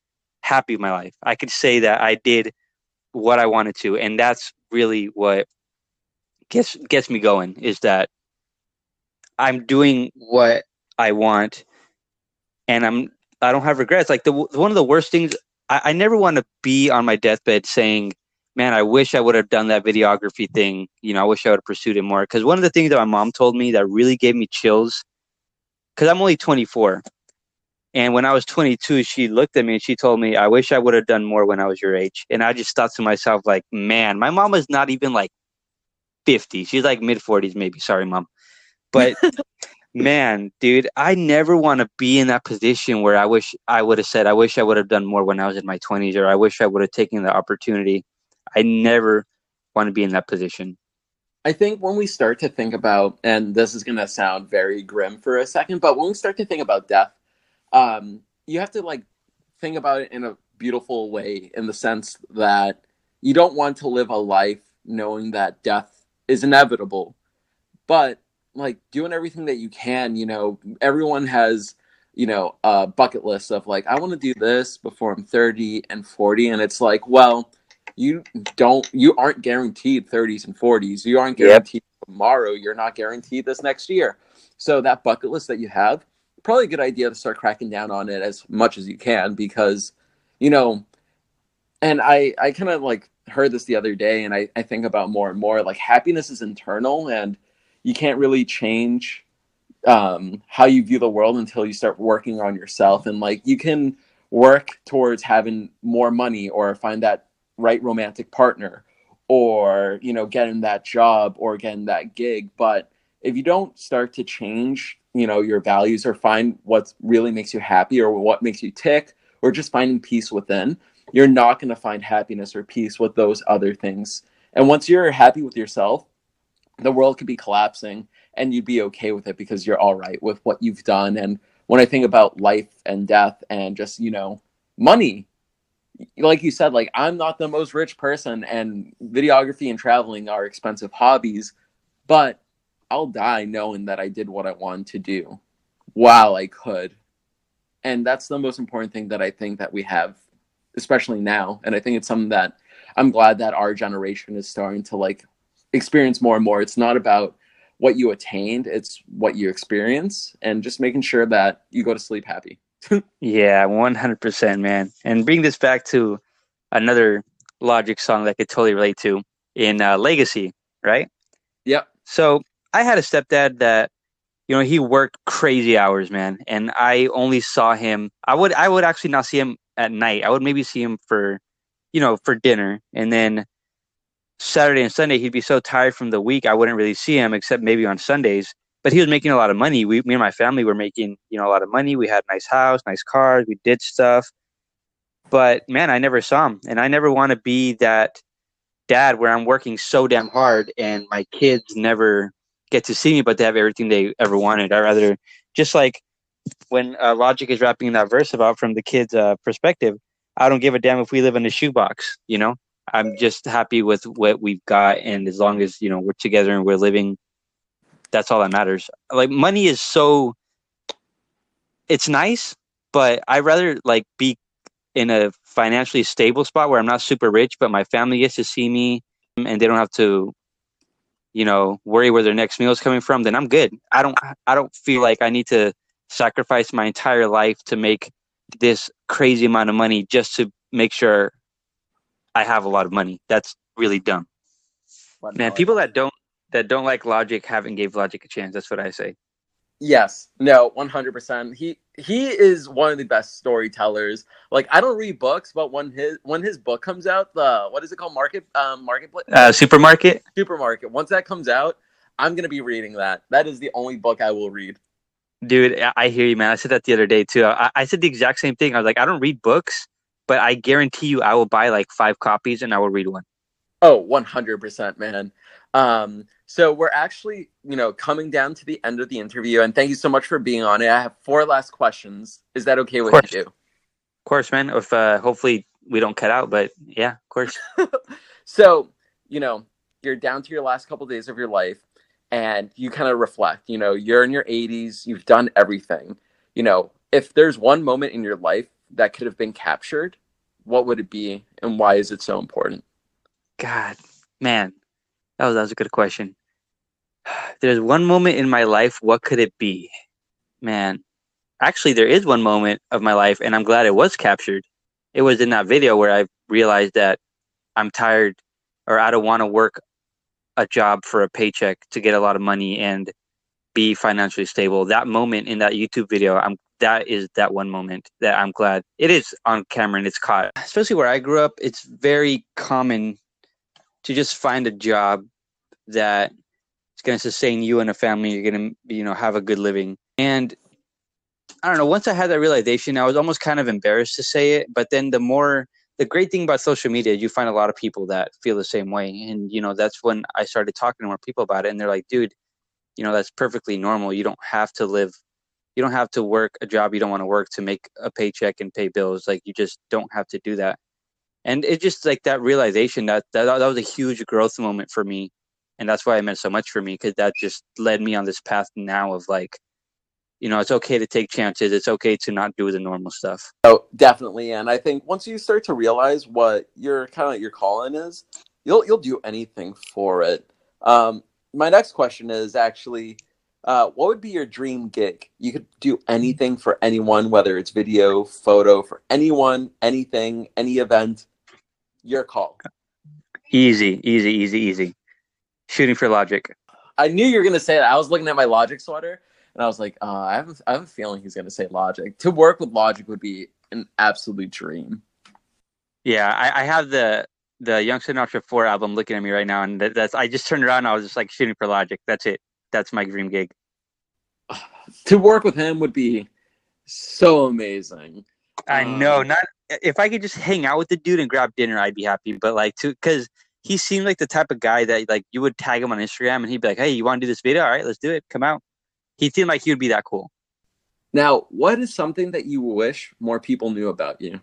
happy with my life. I could say that I did what I wanted to, and that's really what gets gets me going. Is that I'm doing what I want, and I'm I don't have regrets. Like the one of the worst things I, I never want to be on my deathbed saying, "Man, I wish I would have done that videography thing." You know, I wish I would have pursued it more. Because one of the things that my mom told me that really gave me chills, because I'm only 24, and when I was 22, she looked at me and she told me, I wish I would have done more when I was your age. And I just thought to myself, like, man, my mom is not even like 50. She's like mid 40s, maybe. Sorry, mom. But man, dude, I never want to be in that position where I wish I would have said, I wish I would have done more when I was in my 20s, or I wish I would have taken the opportunity. I never want to be in that position. I think when we start to think about, and this is going to sound very grim for a second, but when we start to think about death, um, you have to like think about it in a beautiful way in the sense that you don't want to live a life knowing that death is inevitable but like doing everything that you can. You know, everyone has you know a bucket list of like I want to do this before I'm 30 and 40, and it's like, well, you don't, you aren't guaranteed 30s and 40s. You aren't guaranteed yep. tomorrow. You're not guaranteed this next year. So that bucket list that you have, probably a good idea to start cracking down on it as much as you can because, you know, and I I kind of like heard this the other day and I, I think about more and more like happiness is internal and you can't really change um, how you view the world until you start working on yourself and like you can work towards having more money or find that right romantic partner or you know getting that job or getting that gig. But if you don't start to change you know your values or find what really makes you happy or what makes you tick or just finding peace within you're not going to find happiness or peace with those other things. And once you're happy with yourself the world could be collapsing and you'd be okay with it because you're all right with what you've done. And when i think about life and death and just you know money like you said like i'm not the most rich person and videography and traveling are expensive hobbies but i'll die knowing that i did what i wanted to do while i could. And that's the most important thing that i think that we have especially now. And i think it's something that i'm glad that our generation is starting to like experience more and more. It's not about what you attained it's what you experience and just making sure that you go to sleep happy. Yeah 100% man. And bring this back to another logic song that i could totally relate to in uh, legacy right? Yep. So i had a stepdad that you know he worked crazy hours man and i only saw him i would i would actually not see him at night i would maybe see him for you know for dinner and then Saturday and Sunday, he'd be so tired from the week, I wouldn't really see him except maybe on Sundays. But he was making a lot of money. We, me and my family were making, you know, a lot of money. We had nice house, nice cars. We did stuff. But man, I never saw him, and I never want to be that dad where I'm working so damn hard and my kids never get to see me, but they have everything they ever wanted. I rather just like when uh, Logic is rapping that verse about from the kids' uh, perspective. I don't give a damn if we live in a shoebox, you know. I'm just happy with what we've got, and as long as you know we're together and we're living, that's all that matters. Like money is so, it's nice, but I rather like be in a financially stable spot where I'm not super rich, but my family gets to see me, and they don't have to, you know, worry where their next meal is coming from. Then I'm good. I don't, I don't feel like I need to sacrifice my entire life to make this crazy amount of money just to make sure I have a lot of money. That's really dumb. Man, people that don't that don't like Logic haven't gave Logic a chance. That's what I say. Yes. No, 100%. He he is one of the best storytellers. Like I don't read books, but when his when his book comes out, the what is it called? Market um marketplace uh, supermarket? Supermarket. Once that comes out, I'm going to be reading that. That is the only book I will read. Dude, I hear you, man. I said that the other day too. I, I said the exact same thing. I was like, I don't read books, but I guarantee you I will buy like five copies and I will read one. Oh, 100%, man. Um, so we're actually, you know, coming down to the end of the interview, and thank you so much for being on it. I have four last questions. Is that okay with you? Of course, man. If uh, hopefully we don't cut out, but yeah, of course. so, you know, you're down to your last couple of days of your life, and you kind of reflect. You know, you're in your 80s, you've done everything. You know, if there's one moment in your life that could have been captured, what would it be and why is it so important? God, man, that was a good question. There's one moment in my life, what could it be? Man, actually, there is one moment of my life, and I'm glad it was captured. It was in that video where I realized that I'm tired or I don't want to work a job for a paycheck to get a lot of money and be financially stable. That moment in that YouTube video, I'm that is that one moment that I'm glad it is on camera and it's caught. Especially where I grew up, it's very common to just find a job that is going to sustain you and a family. You're going to, you know, have a good living. And I don't know. Once I had that realization, I was almost kind of embarrassed to say it. But then the more, the great thing about social media, you find a lot of people that feel the same way. And, you know, that's when I started talking to more people about it. And they're like, dude, you know, that's perfectly normal. You don't have to live you don't have to work a job you don't want to work to make a paycheck and pay bills like you just don't have to do that and it just like that realization that that, that was a huge growth moment for me. And that's why it meant so much for me because that just led me on this path now of like you know it's okay to take chances. It's okay to not do the normal stuff. Oh definitely. And i think once you start to realize what your kind of your calling is you'll you'll do anything for it. Um my next question is actually uh, what would be your dream gig? You could do anything for anyone, whether it's video, photo, for anyone, anything, any event. Your call. Easy, easy, easy, easy. Shooting for Logic. I knew you were gonna say that. I was looking at my Logic sweater, and I was like, uh, I have, I have a feeling he's gonna say Logic. To work with Logic would be an absolute dream. Yeah, I, I have the the Young Sinatra Four album looking at me right now, and that, that's I just turned around. and I was just like shooting for Logic. That's it. That's my dream gig. To work with him would be so amazing. I know. Um, not if I could just hang out with the dude and grab dinner, I'd be happy. But like to because he seemed like the type of guy that like you would tag him on Instagram and he'd be like, "Hey, you want to do this video? All right, let's do it. Come out." He seemed like he would be that cool. Now, what is something that you wish more people knew about you?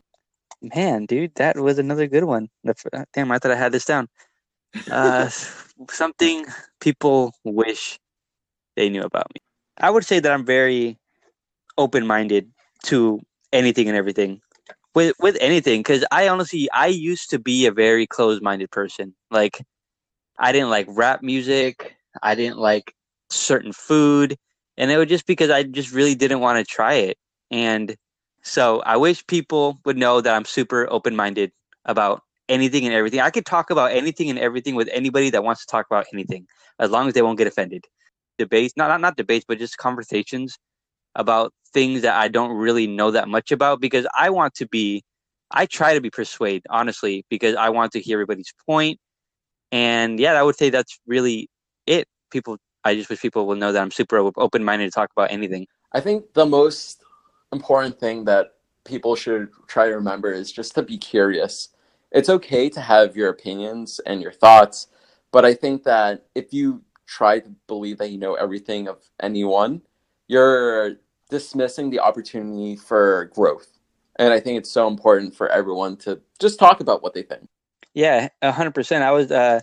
Man, dude, that was another good one. Damn, I thought I had this down. Uh, something people wish they knew about me. I would say that I'm very open minded to anything and everything. With with anything, because I honestly I used to be a very closed minded person. Like I didn't like rap music. I didn't like certain food. And it was just because I just really didn't want to try it. And so I wish people would know that I'm super open minded about anything and everything. I could talk about anything and everything with anybody that wants to talk about anything, as long as they won't get offended debates, not, not not debates, but just conversations about things that I don't really know that much about because I want to be I try to be persuade honestly because I want to hear everybody's point. And yeah, I would say that's really it. People I just wish people will know that I'm super open minded to talk about anything. I think the most important thing that people should try to remember is just to be curious. It's okay to have your opinions and your thoughts, but I think that if you try to believe that you know everything of anyone, you're dismissing the opportunity for growth. And I think it's so important for everyone to just talk about what they think. Yeah, 100%. I was, uh,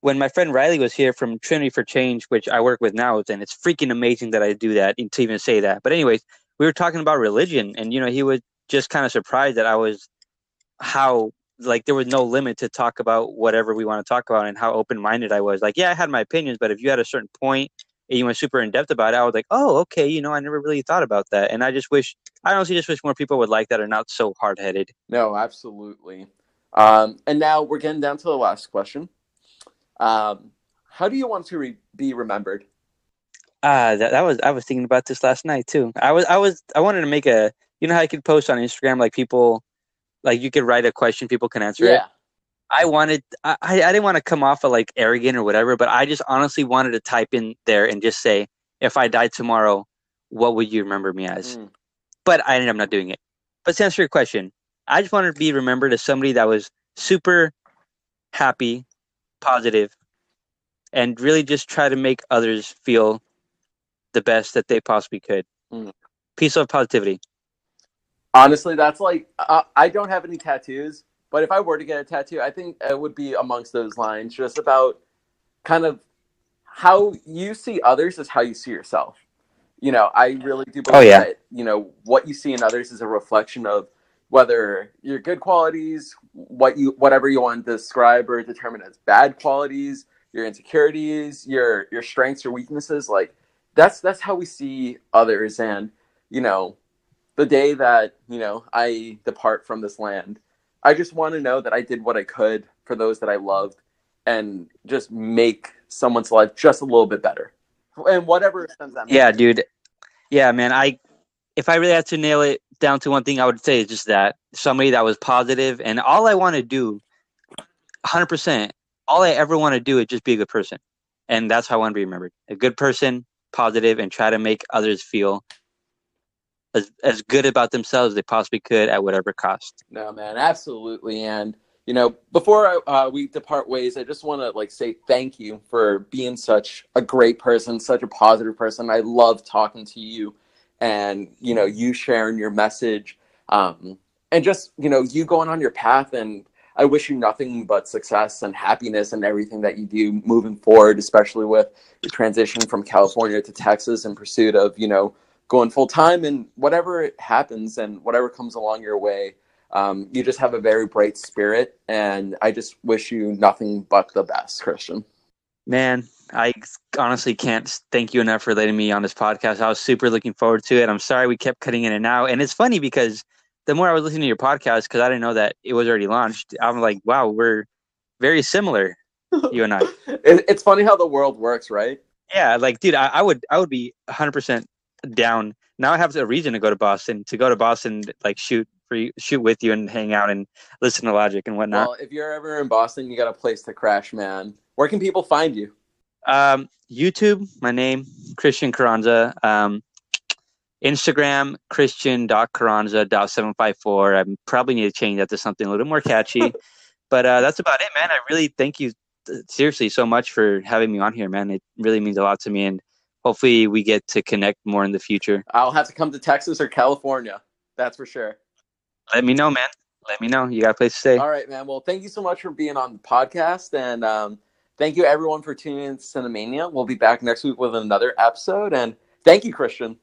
when my friend Riley was here from Trinity for Change, which I work with now, and it's freaking amazing that I do that and to even say that. But, anyways, we were talking about religion, and, you know, he was just kind of surprised that I was how like there was no limit to talk about whatever we want to talk about and how open minded I was. Like, yeah, I had my opinions, but if you had a certain point and you went super in depth about it, I was like, oh, okay, you know, I never really thought about that. And I just wish, I honestly just wish more people would like that or not so hard headed. No, absolutely. Um, and now we're getting down to the last question. Um, how do you want to re- be remembered? Ah, uh, that, that was I was thinking about this last night too. I was I was I wanted to make a you know how I could post on Instagram like people like you could write a question, people can answer yeah. it. I wanted, I, I didn't want to come off of like arrogant or whatever, but I just honestly wanted to type in there and just say, if I died tomorrow, what would you remember me as? Mm. But I ended up not doing it. But to answer your question, I just wanted to be remembered as somebody that was super happy, positive, and really just try to make others feel the best that they possibly could. Mm. Piece of positivity. Honestly, that's like uh, I don't have any tattoos, but if I were to get a tattoo, I think it would be amongst those lines, just about kind of how you see others is how you see yourself. You know, I really do believe oh, yeah. that you know what you see in others is a reflection of whether your good qualities, what you whatever you want to describe or determine as bad qualities, your insecurities, your your strengths, your weaknesses, like that's that's how we see others and you know the day that you know I depart from this land, I just want to know that I did what I could for those that I loved, and just make someone's life just a little bit better, and whatever sense that. Yeah, dude. Yeah, man. I if I really had to nail it down to one thing, I would say is just that somebody that was positive, and all I want to do, hundred percent, all I ever want to do is just be a good person, and that's how I want to be remembered. A good person, positive, and try to make others feel as, as good about themselves as they possibly could at whatever cost. No, man, absolutely. And you know, before uh, we depart ways, I just want to like say thank you for being such a great person, such a positive person. I love talking to you, and you know, you sharing your message, um, and just you know, you going on your path. And I wish you nothing but success and happiness and everything that you do moving forward, especially with your transition from California to Texas in pursuit of, you know, going full time and whatever happens and whatever comes along your way. Um, you just have a very bright spirit, and I just wish you nothing but the best, Christian. Man, I honestly can't thank you enough for letting me on this podcast. I was super looking forward to it. I'm sorry we kept cutting in and out, and it's funny because the more I was listening to your podcast, because I didn't know that it was already launched, I'm like, wow, we're very similar, you and I. it's funny how the world works, right? Yeah, like, dude, I, I would, I would be 100 percent down. Now I have a reason to go to Boston, to go to Boston, like shoot for you, shoot with you and hang out and listen to Logic and whatnot. Well, if you're ever in Boston, you got a place to crash, man. Where can people find you? Um, YouTube, my name, Christian Carranza. Um, Instagram, christian.carranza.754. I probably need to change that to something a little more catchy. but uh, that's about it, man. I really thank you uh, seriously so much for having me on here, man. It really means a lot to me. And hopefully we get to connect more in the future. I'll have to come to Texas or California. That's for sure. Let me know, man. Let me know. You got a place to stay. All right, man. Well, thank you so much for being on the podcast. And um, thank you, everyone, for tuning in to Cinemania. We'll be back next week with another episode. And thank you, Christian.